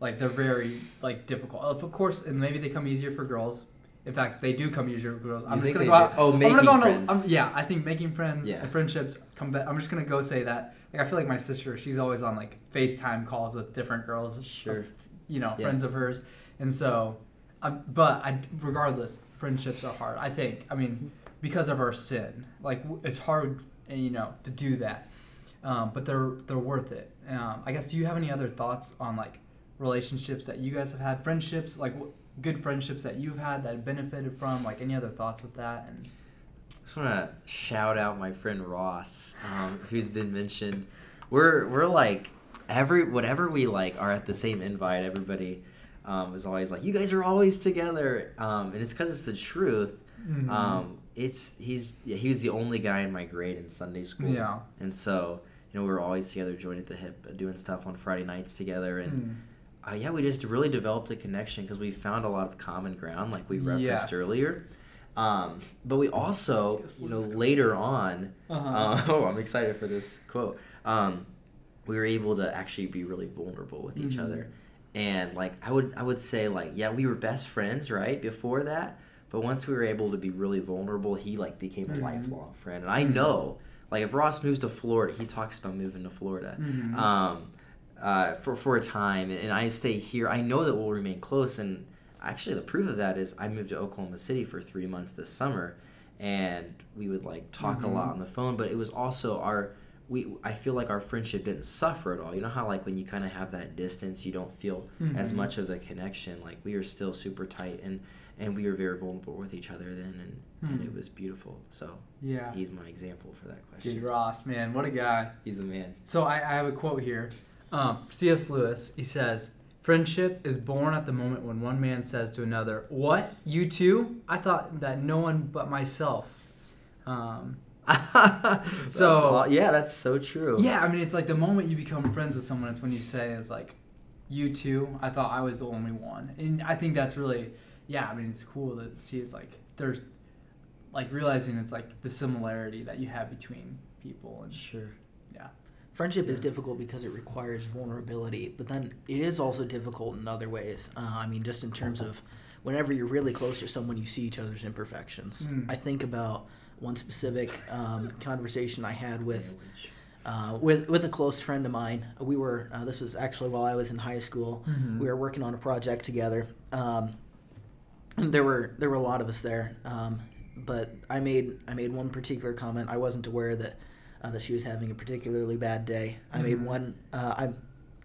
Like they're very like difficult. Of course, and maybe they come easier for girls. In fact, they do come easier for girls. I'm You just gonna go out. Oh, I'm making gonna go on friends. I'm- yeah, I think making friends Yeah. and friendships come back. I'm just gonna go say that. Like I feel like my sister, she's always on like FaceTime calls with different girls. Sure. You know, Yeah. friends of hers, and so, um, but I, regardless, friendships are hard. I think. I mean, because of our sin, like it's hard, uh, you know, to do that. Um, but they're they're worth it. Um, I guess. Do you have any other thoughts on like relationships that you guys have had, friendships, like w- good friendships that you've had that benefited from? Like any other thoughts with that? And just want to shout out my friend Ross, um, who's been mentioned. We're we're like every whatever we like are at the same invite. Everybody um, is always like, you guys are always together, um, and it's because it's the truth. Mhm. Um, it's he's yeah, he was the only guy in my grade in Sunday school. Yeah. And so you know we were always together, joined at the hip, uh, doing stuff on Friday nights together, and Mm. uh, yeah, we just really developed a connection because we found a lot of common ground, like we referenced Yes. earlier. Um, but we also, Yes, you know, let's later on, Uh-huh. uh, oh, I'm excited for this quote. Um, we were able to actually be really vulnerable with each Mhm. other, and like I would, I would say like, yeah, we were best friends, right? Before that, but once we were able to be really vulnerable, he like became a Mhm. lifelong friend, and I know, like, if Ross moves to Florida, he talks about moving to Florida. Mhm. Um, uh, for for a time, and I stay here. I know that we'll remain close, and actually, the proof of that is I moved to Oklahoma City for three months this summer, and we would like talk Mhm. a lot on the phone. But it was also our we. I feel like our friendship didn't suffer at all. You know how like when you kind of have that distance, you don't feel as Mhm. much of the connection. Like we are still super tight, and and we were very vulnerable with each other then, and and Mhm. it was beautiful. So Yeah. he's my example for that question. Dude, Ross, man, what a guy. He's a man. So I, I have a quote here. Um, C.S. Lewis, he says, Friendship is born at the moment when one man says to another, What? You too? I thought that no one but myself. Um, So- all- yeah, that's so true. yeah, I mean, it's like the moment you become friends with someone, it's when you say, it's like, You too? I thought I was the only one. And I think that's really, yeah, I mean, it's cool to see it's like, there's, like, realizing it's like the similarity that you have between people. And sure. yeah. Friendship is difficult because it requires vulnerability, but then it is also difficult in other ways. Uh, I mean, just in terms of whenever you're really close to someone, you see each other's imperfections. Mm. I think about one specific um, conversation I had with uh, with with a close friend of mine. We were uh, this was actually while I was in high school. Mhm. We were working on a project together. Um, there were there were a lot of us there, um, but I made I made one particular comment. I wasn't aware that uh, that she was having a particularly bad day. I made Mhm. one. Uh,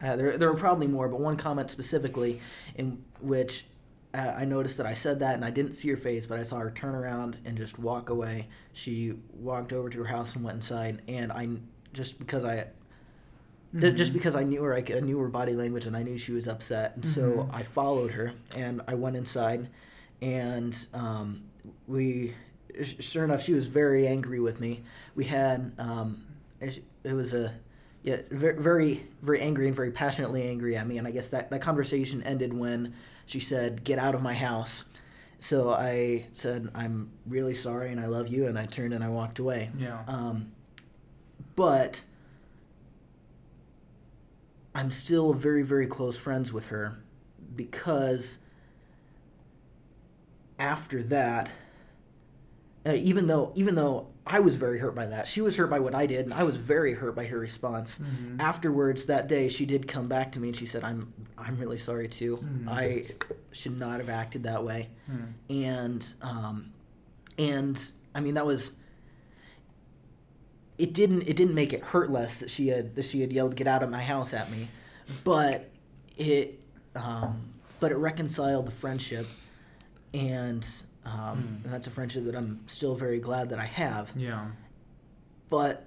I uh, there there were probably more, but one comment specifically in which. Uh, I noticed that I said that and I didn't see her face, but I saw her turn around and just walk away. She walked over to her house and went inside, and I just because I Ju- Just because I knew her, I, could- I knew her body language, and I knew she was upset, and so Mhm. I followed her, and I went inside, and um, we, sure enough, she was very angry with me. We had, um, it it was a, yeah, very, very, very angry and very passionately angry at me, and I guess that that conversation ended when she said, "Get out of my house." So I said, "I'm really sorry, and I love you," and I turned and I walked away. Yeah. Um, but I'm still very, very close friends with her because after that, uh, even though even though I was very hurt by that, she was hurt by what I did, and I was very hurt by her response. Mhm. Afterwards, that day, she did come back to me and she said, "I'm I'm really sorry too. Mhm. I should not have acted that way." Mm. and um, and I mean that was it didn't it didn't make it hurt less that she had that she had yelled get out of my house at me, but it um, but it reconciled the friendship, and um, and that's a friendship that I'm still very glad that I have. Yeah. But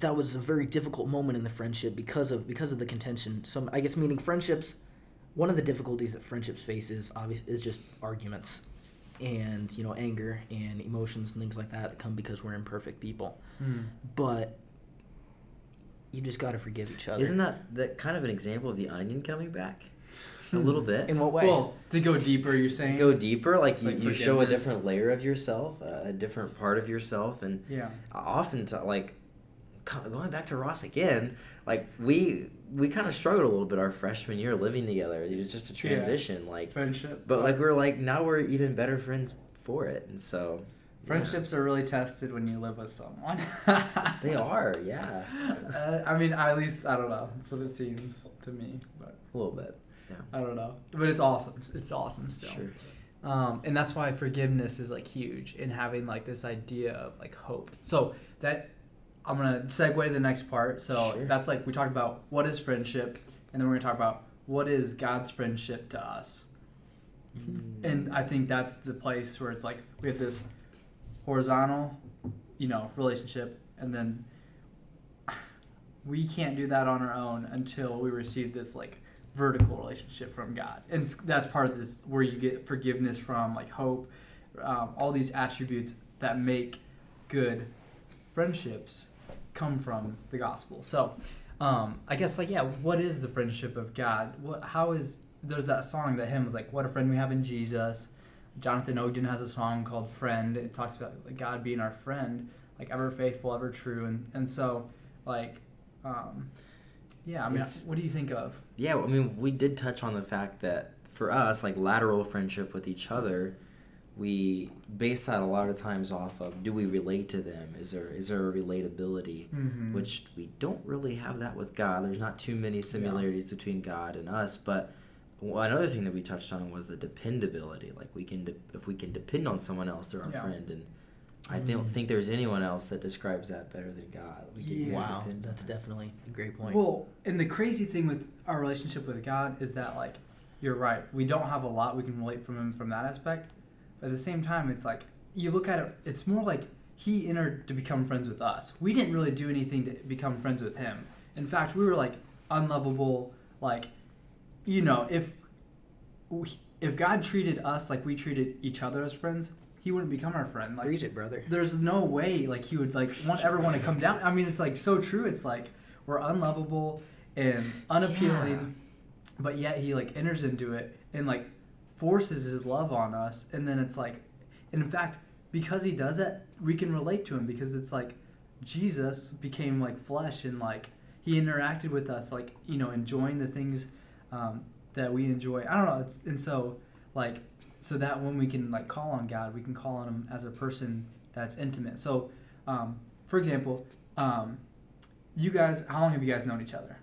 that was a very difficult moment in the friendship because of because of the contention. So I guess meaning friendships. One of the difficulties that friendships faces is obvious is just arguments, and you know anger and emotions and things like that that come because we're imperfect people. Mm. But you just got to forgive each other. Isn't that that kind of an example of the onion coming back? A little bit. in what way? Well, to go deeper, you're saying. To go deeper, like you, Like you show a different layer of yourself, uh, a different part of yourself, and Yeah. often to, like going back to Ross again, like we we kind of struggled a little bit our freshman year living together. It was just a Yeah. transition, like Friendship. but like we're like now we're even better friends for it, and so yeah. Friendships are really tested when you live with someone. They are, yeah. Uh, I mean, at least I don't know. That's what it seems to me, but a little bit. Yeah, I don't know. But it's awesome. It's awesome still. sure. Um, and that's why forgiveness is like huge in having like this idea of like hope. So that I'm gonna segue to the next part. So Sure. that's like we talked about what is friendship, and then we're gonna talk about what is God's friendship to us. And I think that's the place where it's like we have this horizontal, you know, relationship, and then we can't do that on our own until we receive this like vertical relationship from God, and that's part of this where you get forgiveness from, like hope, um, all these attributes that make good friendships come from the gospel. So, um, I guess like yeah, what is the friendship of God? What how is there's that song that hymn was like what a friend we have in Jesus. Jonathan Ogden has a song called Friend. It talks about like, God being our friend, like ever faithful, ever true, and and so like um, yeah. I mean, It's- what do you think of? Yeah, I mean, we did touch on the fact that for us, like lateral friendship with each other, we base that a lot of times off of do we relate to them? Is there is there a relatability? Mhm. Which we don't really have that with God. There's not too many similarities between God and us, but another thing that we touched on was the dependability. Like we can, de- if we can depend on someone else, they're our Yeah. friend, and I don't mm. think there's anyone else that describes that better than God. We Yeah. Wow, that's Him. definitely a great point. Well, and the crazy thing with our relationship with God is that like you're right, we don't have a lot we can relate from him from that aspect. But at the same time, it's like you look at it, it's more like he entered to become friends with us. We didn't really do anything to become friends with him. In fact, we were like unlovable. Like, you know, if we, if God treated us like we treated each other as friends, he wouldn't become our friend. Like, Preach it, brother. there's no way like he would like want ever want to come down. I mean, it's like so true. It's like we're unlovable and unappealing, but yet he like enters into it and like forces his love on us. And then it's like, and in fact, because he does it, we can relate to him because it's like Jesus became like flesh and like he interacted with us, like you know, enjoying the things um, that we enjoy. I don't know. It's, and so like so that when we can like call on God, we can call on Him as a person that's intimate. So, um, for example, um, you guys, how long have you guys known each other?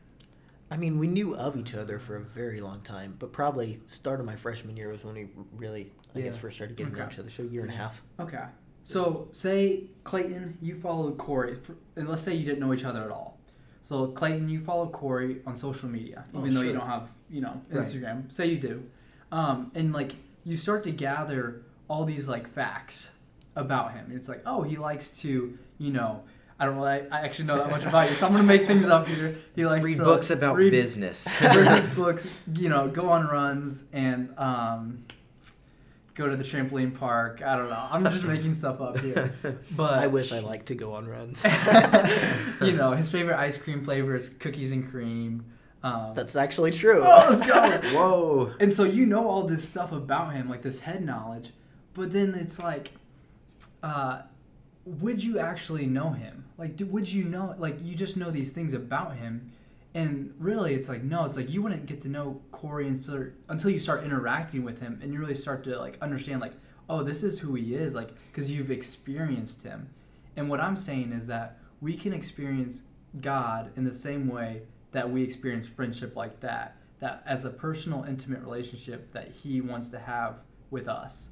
I mean, we knew of each other for a very long time, but probably start of my freshman year was when we really, I guess, first started getting to know Okay. each other. So a year and a half. Okay. So, say Clayton, you followed Corey, and let's say you didn't know each other at all. So, Clayton, you follow Corey on social media, Oh, even though you don't have, you know, Right. Instagram. Say you do, um, and like you start to gather all these like facts about him. It's like, oh, he likes to, you know. I don't really. I actually know that much about you, so I'm gonna make things up here. He likes to Read to books about read- business. read books, you know, go on runs and um, go to the trampoline park. I don't know. I'm just making stuff up here. But I wish I liked to go on runs. you know, his favorite ice cream flavor is cookies and cream. Um, That's actually true. oh, let's go. Whoa. And so you know all this stuff about him, like this head knowledge, but then it's like, uh, would you actually know him? Like, do, would you know? Like, you just know these things about him, and really, it's like no, it's like you wouldn't get to know Corey until until you start interacting with him, and you really start to like understand, like, oh, this is who he is, like, because you've experienced him. And what I'm saying is that we can experience God in the same way that we experience friendship like that, that as a personal, intimate relationship that He wants to have with us,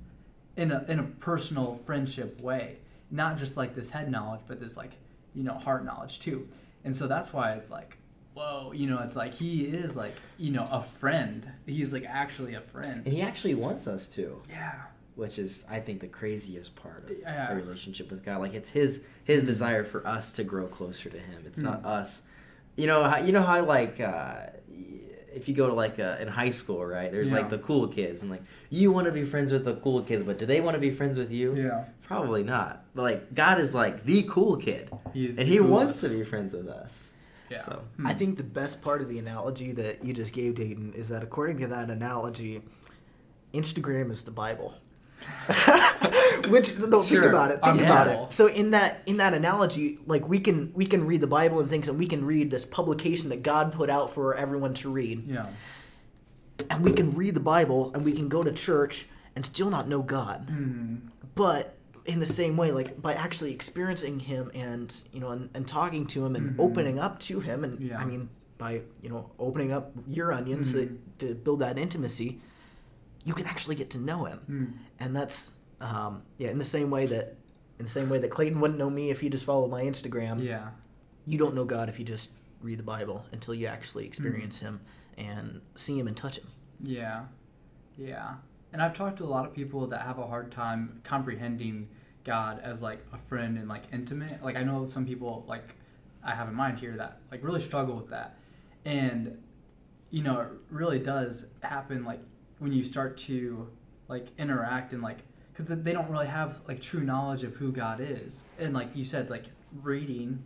in a in a personal friendship way, not just like this head knowledge, but this like you know heart knowledge too. And so that's why it's like, whoa, you know, it's like He is like you know a friend. He's like actually a friend. And he actually wants us to, Yeah. which is I think the craziest part of Yeah. a relationship with God. Like it's his his desire for us to grow closer to him. It's not Mm. us. You know how you know how like uh, if you go to like uh, in high school, right? There's Yeah. like the cool kids, and like you want to be friends with the cool kids, but do they want to be friends with you? Yeah. Probably not. But like God is like the cool kid, He is and the he wants to be friends with us. Yeah. So I think the best part of the analogy that you just gave, Dayton, is that according to that analogy, Instagram is the Bible. Which no, Sure, think about it. Think on about it. So in that in that analogy, like we can we can read the Bible and things, and we can read this publication that God put out for everyone to read, Yeah. and we can read the Bible and we can go to church and still not know God. Mm. But in the same way, like by actually experiencing Him and you know and, and talking to Him and Mhm. opening up to Him, and Yeah. I mean by you know opening up your onions Mhm. to, to build that intimacy, you can actually get to know Him, Mm. and that's um, yeah. In the same way that in the same way that Clayton wouldn't know me if he just followed my Instagram, Yeah. you don't know God if you just read the Bible until you actually Mm. experience Him and see Him and touch Him. Yeah, yeah. And I've talked to a lot of people that have a hard time comprehending God as like a friend and like intimate. Like I know some people like I have in mind here that like really struggle with that, and you know it really does happen like when you start to like interact and like because they don't really have like true knowledge of who God is, and like you said, like reading,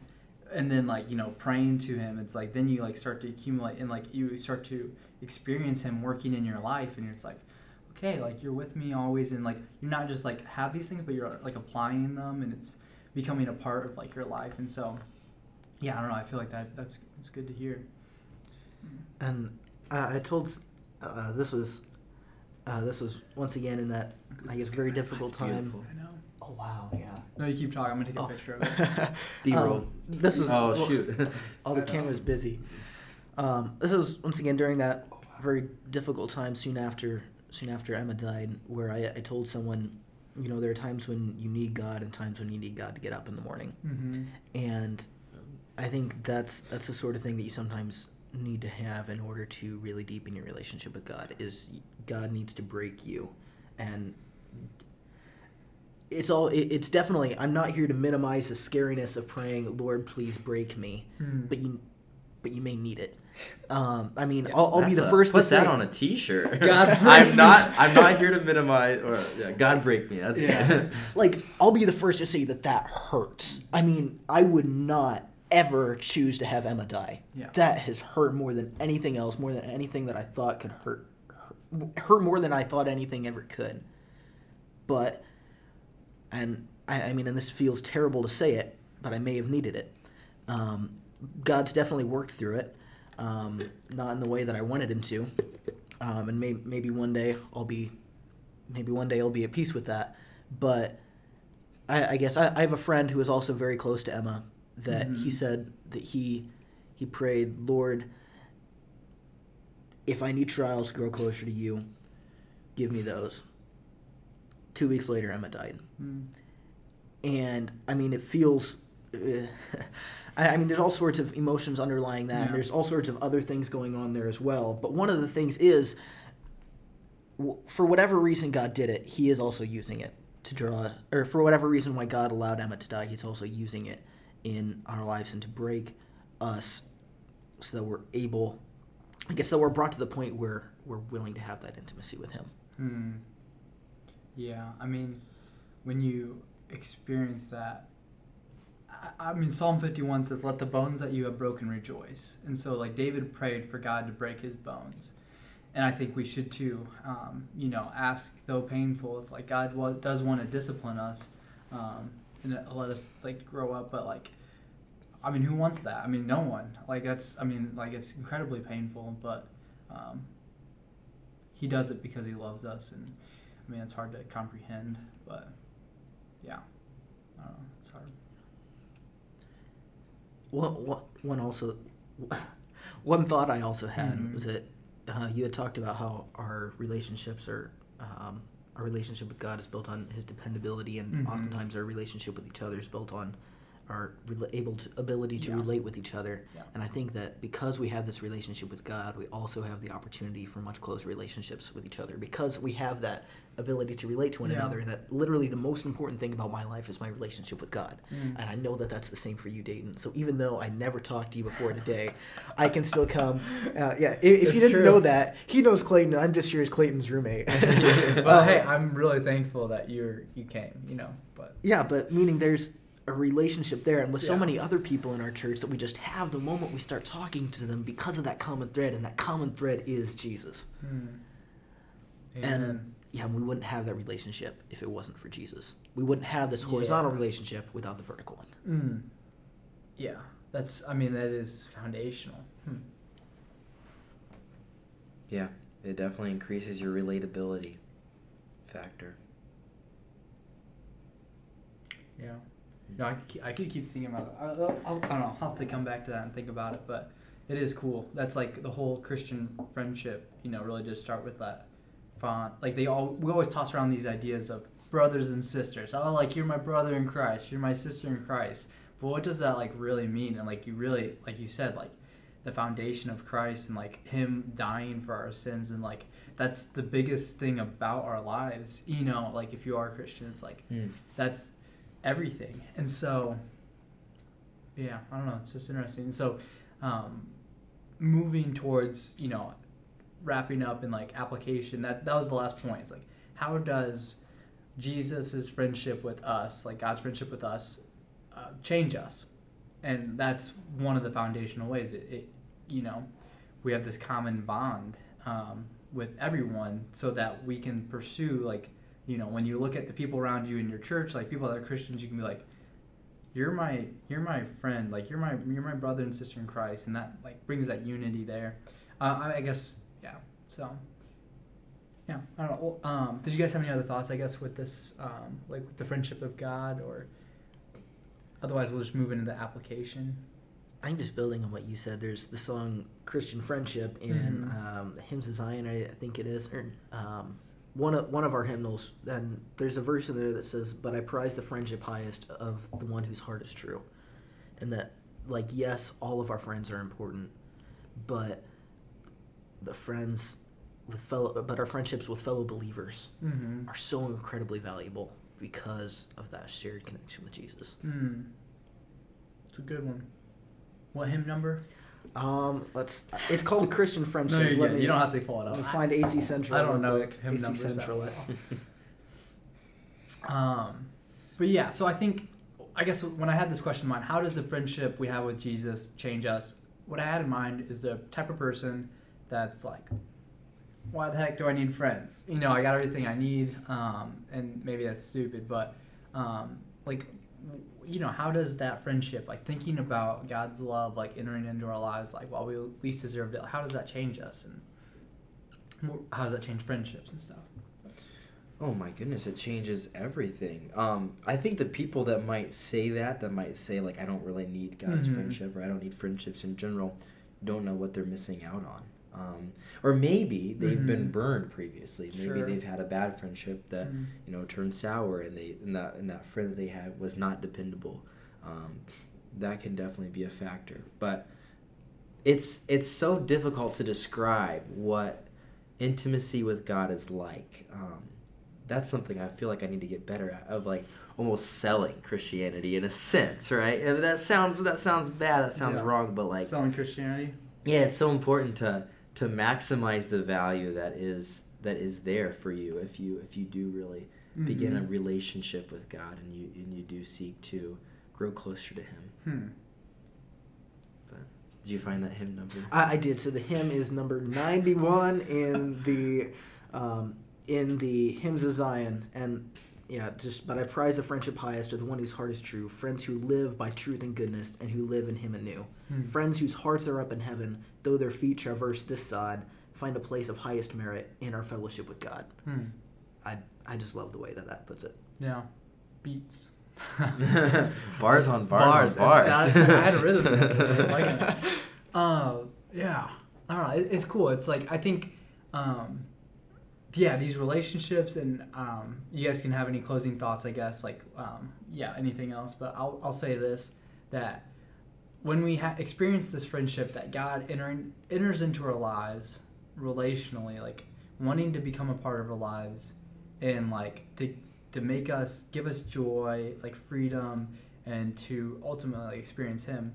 and then like you know praying to Him. It's like then you like start to accumulate and like you start to experience Him working in your life, and it's like okay, like you're with me always, and like you're not just like have these things, but you're like applying them, and it's becoming a part of like your life, and so yeah, I don't know. I feel like that that's it's good to hear. And I, I told uh, this was uh, this was once again in that I guess very difficult time. beautiful. I know. Oh wow, yeah. No, you keep talking. I'm gonna take a Oh. picture of it. B-roll. Um, this is Oh well, shoot. all the cameras busy. Um, this was once again during that very difficult time soon after soon after Emma died, where I, I told someone, you know, there are times when you need God and times when you need God to get up in the morning, mm-hmm. and I think that's that's the sort of thing that you sometimes need to have in order to really deepen your relationship with God. Is God needs to break you, and it's all it, it's definitely. I'm not here to minimize the scariness of praying, Lord, please break me Mm. but you but you may need it. Um, I mean, Yeah, I'll, I'll be the a- first put to say that on a T-shirt. God I'm not. I'm not here to minimize or yeah, God break me. That's Yeah. good. like I'll be the first to say that that hurts. I mean, I would not ever choose to have Emma die. Yeah. That has hurt more than anything else, more than anything that I thought could hurt. Hurt more than I thought anything ever could. But, and I, I mean, and this feels terrible to say it, but I may have needed it. Um, God's definitely worked through it, um, not in the way that I wanted Him to, um, and may, maybe one day I'll be, maybe one day I'll be at peace with that. But I, I guess I, I have a friend who is also very close to Emma. That he Mhm. said that he he prayed, Lord, if I need trials to grow closer to you, give me those. Two weeks later, Emma died Mm. and I mean, it feels. Uh, I, I mean, there's all sorts of emotions underlying that, Yeah. and there's all sorts of other things going on there as well. But one of the things is, w- for whatever reason God did it, He is also using it to draw, or for whatever reason why God allowed Emma to die, He's also using it in our lives and to break us, so that we're able, I guess, that we're brought to the point where we're willing to have that intimacy with Him. Hmm. Yeah, I mean, when you experience that, I, mean, Psalm 51 says, Let the bones that you have broken rejoice. And so, like, David prayed for God to break his bones. And I think we should too, um, you know, ask, though painful, it's like God does want to discipline us um, and let us, like, grow up, but, like, I mean, who wants that? I mean, no one. Like, that's, I mean, like, it's incredibly painful, but um, he does it because he loves us. And, I mean, it's hard to comprehend, but yeah, I don't know. It's hard. One, one, one also, one thought I also had Mhm. was that uh, you had talked about how our relationships are, um, our relationship with God is built on His dependability, and Mhm. oftentimes our relationship with each other is built on our rela- able to, ability to Yeah. relate with each other. Yeah. And I think that because we have this relationship with God, we also have the opportunity for much closer relationships with each other because we have that ability to relate to one Yeah. another. That literally the most important thing about my life is my relationship with God. Mm. And I know that that's the same for you, Dayton. So even though I never talked to you before today, I can still come. Uh, yeah, if, if you didn't true. know that, he knows Clayton. I'm just here as Clayton's roommate. but Uh, hey, I'm really thankful that you're you came. You know, but Yeah, but meaning there's a relationship there, and with so Yeah. many other people in our church that we just have the moment we start talking to them because of that common thread, and that common thread is Jesus. hmm. And. Yeah, we wouldn't have that relationship if it wasn't for Jesus. We wouldn't have this horizontal Yeah. relationship without the vertical one. Mm. yeah, that's. I mean, that is foundational. Hmm. Yeah, it definitely increases your relatability factor. Yeah. No, I could keep, I could keep thinking about it. I, I'll, I'll, I don't know. I'll have to come back to that and think about it. But it is cool. That's like the whole Christian friendship. You know, really just start with that font. Like they all, we always toss around these ideas of brothers and sisters. Oh, like you're my brother in Christ. You're my sister in Christ. But what does that like really mean? And like you really, like you said, like the foundation of Christ and like Him dying for our sins and like that's the biggest thing about our lives. You know, like if you are a Christian, it's like that's everything. And so, yeah, I don't know. It's just interesting. And so, um, moving towards you know, wrapping up in like application. That that was the last point. It's like how does Jesus' friendship with us, like God's friendship with us, uh, change us, and that's one of the foundational ways. It, it you know, we have this common bond um, with everyone, so that we can pursue like you know when you look at the people around you in your church, like people that are Christians, you can be like, you're my you're my friend, like you're my you're my brother and sister in Christ, and that like brings that unity there. Uh, I, I guess. So yeah, I don't know. Well, um, did you guys have any other thoughts? I guess with this, um, like with the friendship of God, or otherwise we'll just move into the application. I think just building on what you said, there's the song Christian Friendship in Mhm. um, Hymns of Zion, I think it is, or um, one of one of our hymnals. And there's a verse in there that says, "But I prize the friendship highest of the one whose heart is true," and that, like, yes, all of our friends are important, but the friends with fellow, but our friendships with fellow believers Mm-hmm. are so incredibly valuable because of that shared connection with Jesus. Hmm. It's a good one. What hymn number? Um, let's. It's called Christian Friendship. No, Let me- You don't have to pull it Let me up. find AC Central. I don't know quick. hymn AC numbers that Central. well. Um, but yeah, so I think, I guess when I had this question in mind, how does the friendship we have with Jesus change us? What I had in mind is the type of person that's like, why the heck do I need friends? You know, I got everything I need, um, and maybe that's stupid, but um, like, you know, how does that friendship, like thinking about God's love, like entering into our lives, like while we least deserved it, how does that change us, and how does that change friendships and stuff? Oh my goodness, it changes everything. Um, I think the people that might say that, that might say like, I don't really need God's Mhm. friendship or I don't need friendships in general, don't know what they're missing out on. Um, or maybe they've been Mhm. burned previously. Maybe Sure. they've had a bad friendship that Mhm. you know turned sour, and they and that and that friend that they had was not dependable. Um, that can definitely be a factor, but it's it's so difficult to describe what intimacy with God is like. Um, that's something I feel like I need to get better at of like almost selling Christianity in a sense, right? And that sounds that sounds bad, that sounds Yeah. wrong, but like selling Christianity. yeah, it's so important to to maximize the value that is that is there for you if you if you do really begin a Mhm. relationship with God and you and you do seek to grow closer to Him. Hmm. Did you find that hymn number? I, I did. So the hymn is number ninety-one in the um, in the hymns of Zion, and yeah, just but I prize the friendship highest, or the one whose heart is true. Friends who live by truth and goodness, and who live in Him anew. Hmm. Friends whose hearts are up in heaven, though their feet traverse this side, find a place of highest merit in our fellowship with God. Hmm. I I just love the way that that puts it. Yeah. Beats. bars on bars, on bars. I, I had a rhythm. in like it. Uh, yeah. I don't know. It, it's cool. It's like I think, um, yeah, these relationships and um, you guys can have any closing thoughts. I guess like um, yeah, anything else. But I'll I'll say this that when we ha- experience this friendship that God enters into our lives relationally, like wanting to become a part of our lives and like to to make us give us joy, like freedom, and to ultimately experience Him.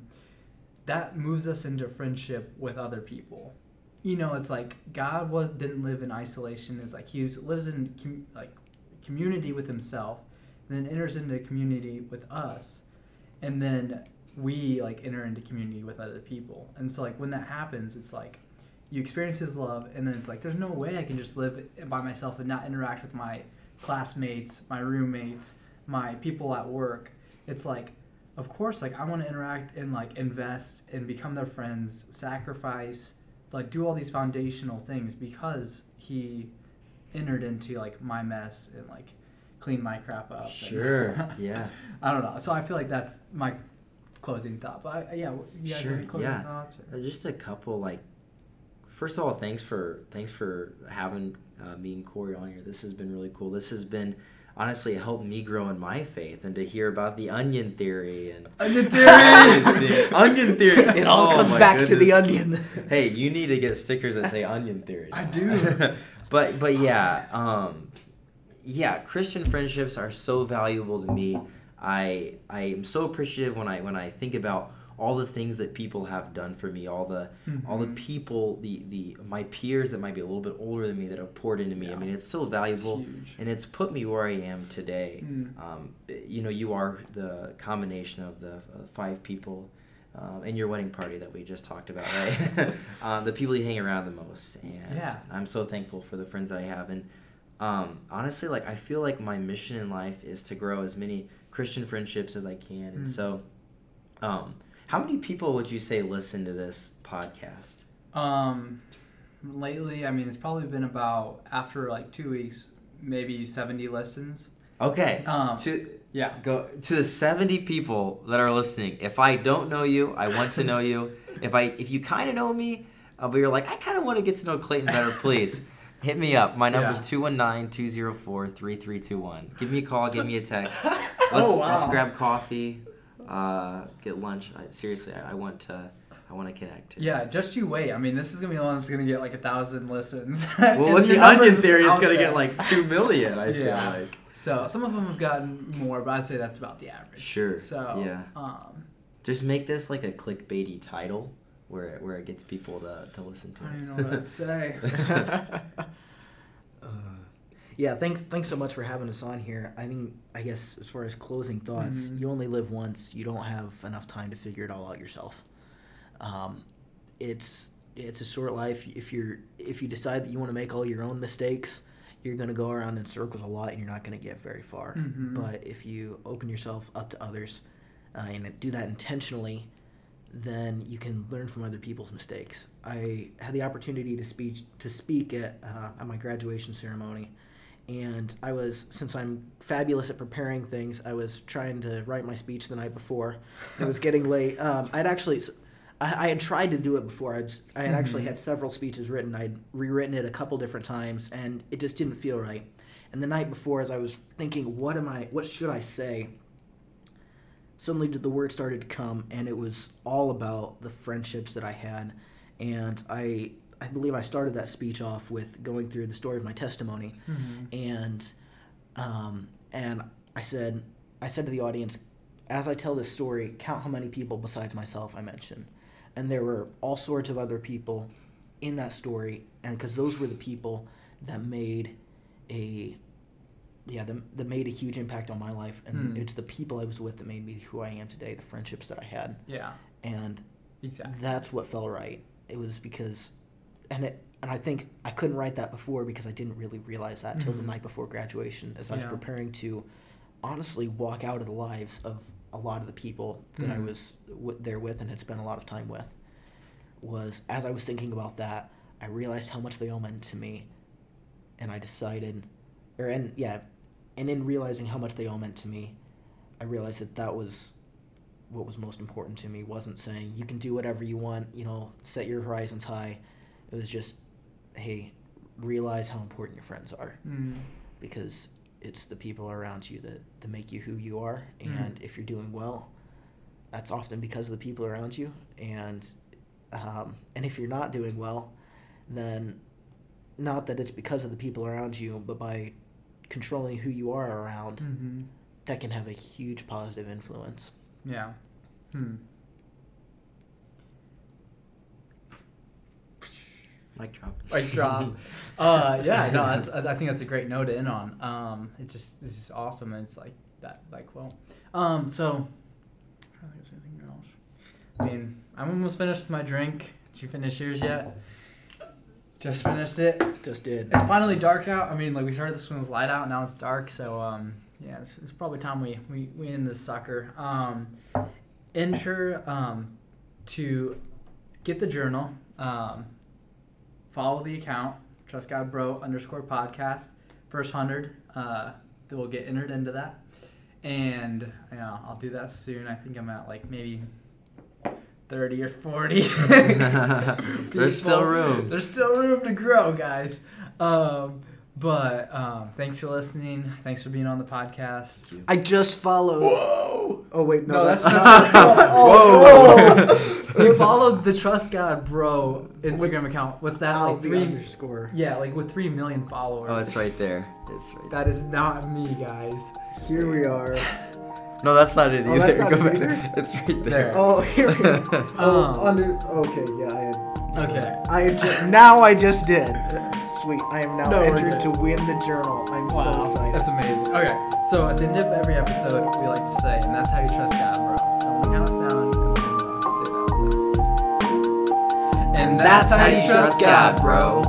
That moves us into friendship with other people. You know, it's like God was didn't live in isolation. It's like He lives in com- like community with Himself, then enters into community with us, and then we like enter into community with other people. And so like when that happens, it's like you experience His love, and then it's like there's no way I can just live by myself and not interact with my classmates, my roommates, my people at work. It's like, of course, like I want to interact and like invest and become their friends, sacrifice, like do all these foundational things because he entered into like my mess and like clean my crap up. Sure, yeah. I don't know. So I feel like that's my closing thought. But I, yeah, you guys Sure, have any closing yeah. thoughts? Or? Uh, Just a couple like. First of all, thanks for thanks for having uh, me and Corey on here. This has been really cool. This has been honestly it helped me grow in my faith and to hear about the onion theory and Onion theory, onion theory. It all Oh comes back to the onion. Hey, you need to get stickers that say onion theory. I do. but but yeah, um, yeah, Christian friendships are so valuable to me. I I am so appreciative when I when I think about all the things that people have done for me, all the all the Mhm. people, the the my peers that might be a little bit older than me that have poured into me. I mean, it's so valuable, huge. and it's put me where I am today. Mm. Um, you know, you are the combination of the uh, five people. Um, in your wedding party that we just talked about, right? um, the people you hang around the most, and Yeah. I'm so thankful for the friends that I have. And um, honestly, like I feel like my mission in life is to grow as many Christian friendships as I can. And Mm. so, um, how many people would you say listen to this podcast? Um, lately, I mean, it's probably been about after like two weeks, maybe seventy listens. Okay, Um, to yeah. go to the 70 people that are listening. If I don't know you, I want to know you. If I if you kind of know me, uh, but you're like I kind of want to get to know Clayton better, please. Hit me up. My number is Yeah. 219-204-3321. Give me a call, give me a text. Let's, Oh, let's grab coffee, uh, get lunch. I, seriously, I, I want to I want to connect. Yeah, just you wait. I mean, this is gonna be the one that's gonna get like a thousand listens. Well, with your the onion theory, it's gonna there. get like two million. I Yeah. feel like. So some of them have gotten more, but I'd say that's about the average. Sure. So yeah. Um, Just make this like a clickbaity title where it, where it gets people to, to listen to I don't it. even know what I'd say. Uh, yeah, thanks thanks so much for having us on here. I think I guess as far as closing thoughts, Mhm. you only live once. You don't have enough time to figure it all out yourself. Um, it's it's a short life. If you're if you decide that you want to make all your own mistakes, you're gonna go around in circles a lot, and you're not gonna get very far. Mhm. But if you open yourself up to others uh, and do that intentionally, then you can learn from other people's mistakes. I had the opportunity to speak to speak at uh, at my graduation ceremony, and I was since I'm fabulous at preparing things, I was trying to write my speech the night before. It was getting late. Um, I'd actually. I, I had tried to do it before. I'd, I had actually Mhm. had several speeches written. I'd rewritten it a couple different times, and it just didn't feel right. And the night before, as I was thinking, what am I? What should I say? Suddenly, the word started to come, and it was all about the friendships that I had. And I, I believe I started that speech off with going through the story of my testimony, Mhm. and, um, and I said, I said to the audience, as I tell this story, count how many people besides myself I mention. And there were all sorts of other people in that story, and because those were the people that made a yeah that, that made a huge impact on my life and Hmm. it's the people i was with that made me who i am today the friendships that i had Yeah. and Exactly. that's what felt right it was because and it and i think i couldn't write that before because i didn't really realize that till the Mhm. night before graduation as i was preparing to honestly walk out of the lives of a lot of the people that i Mhm. was w- there with and had spent a lot of time with was as i was thinking about that i realized how much they all meant to me and i decided or and yeah and in realizing how much they all meant to me i realized that that was what was most important to me wasn't saying you can do whatever you want you know set your horizons high it was just hey realize how important your friends are Mm. because it's the people around you that, that make you who you are Mm. and if you're doing well that's often because of the people around you and um, and if you're not doing well then not that it's because of the people around you but by controlling who you are around Mhm. that can have a huge positive influence Yeah. Hmm. Mic drop. Mic drop. uh, yeah, no, that's, I think that's a great note to end on. Um, it just it's just awesome. and It's like that, like well, um, so. I don't think there's anything else. I mean, I'm almost finished with my drink. Did you finish yours yet? Just finished it. just did It's finally dark out. I mean, like we started this when it was light out. Now it's dark. So um, yeah, it's, it's probably time we we, we end this sucker. Um, enter um, to get the journal. Um, follow the account Trust God Bro underscore podcast. First hundred, uh, that will get entered into that, and yeah, I'll do that soon. I think I'm at like maybe. 30 or 40 There's still room. There's still room to grow, guys. Um, but um, thanks for listening. Thanks for being on the podcast. i just followed Whoa! Oh wait no, No, that's that's, just Whoa. we followed the Trust God Bro Instagram account with that like three, underscore yeah, like with three million followers. Oh, it's right there. It's right. That is not me, guys. here we are No, that's not it Oh, either. that's not Go it back. either? It's right there. There. Oh, here we go. Oh, Um, under. Okay, yeah, I had. Okay. I had ju- now I just did. Sweet. I am now No, entered to win the journal. I'm so excited. that's amazing. Okay, so at the end of every episode, we like to say, and that's how you trust God, bro. So I'm gonna count us down, and then uh, say that. So. And That's how you trust God, bro.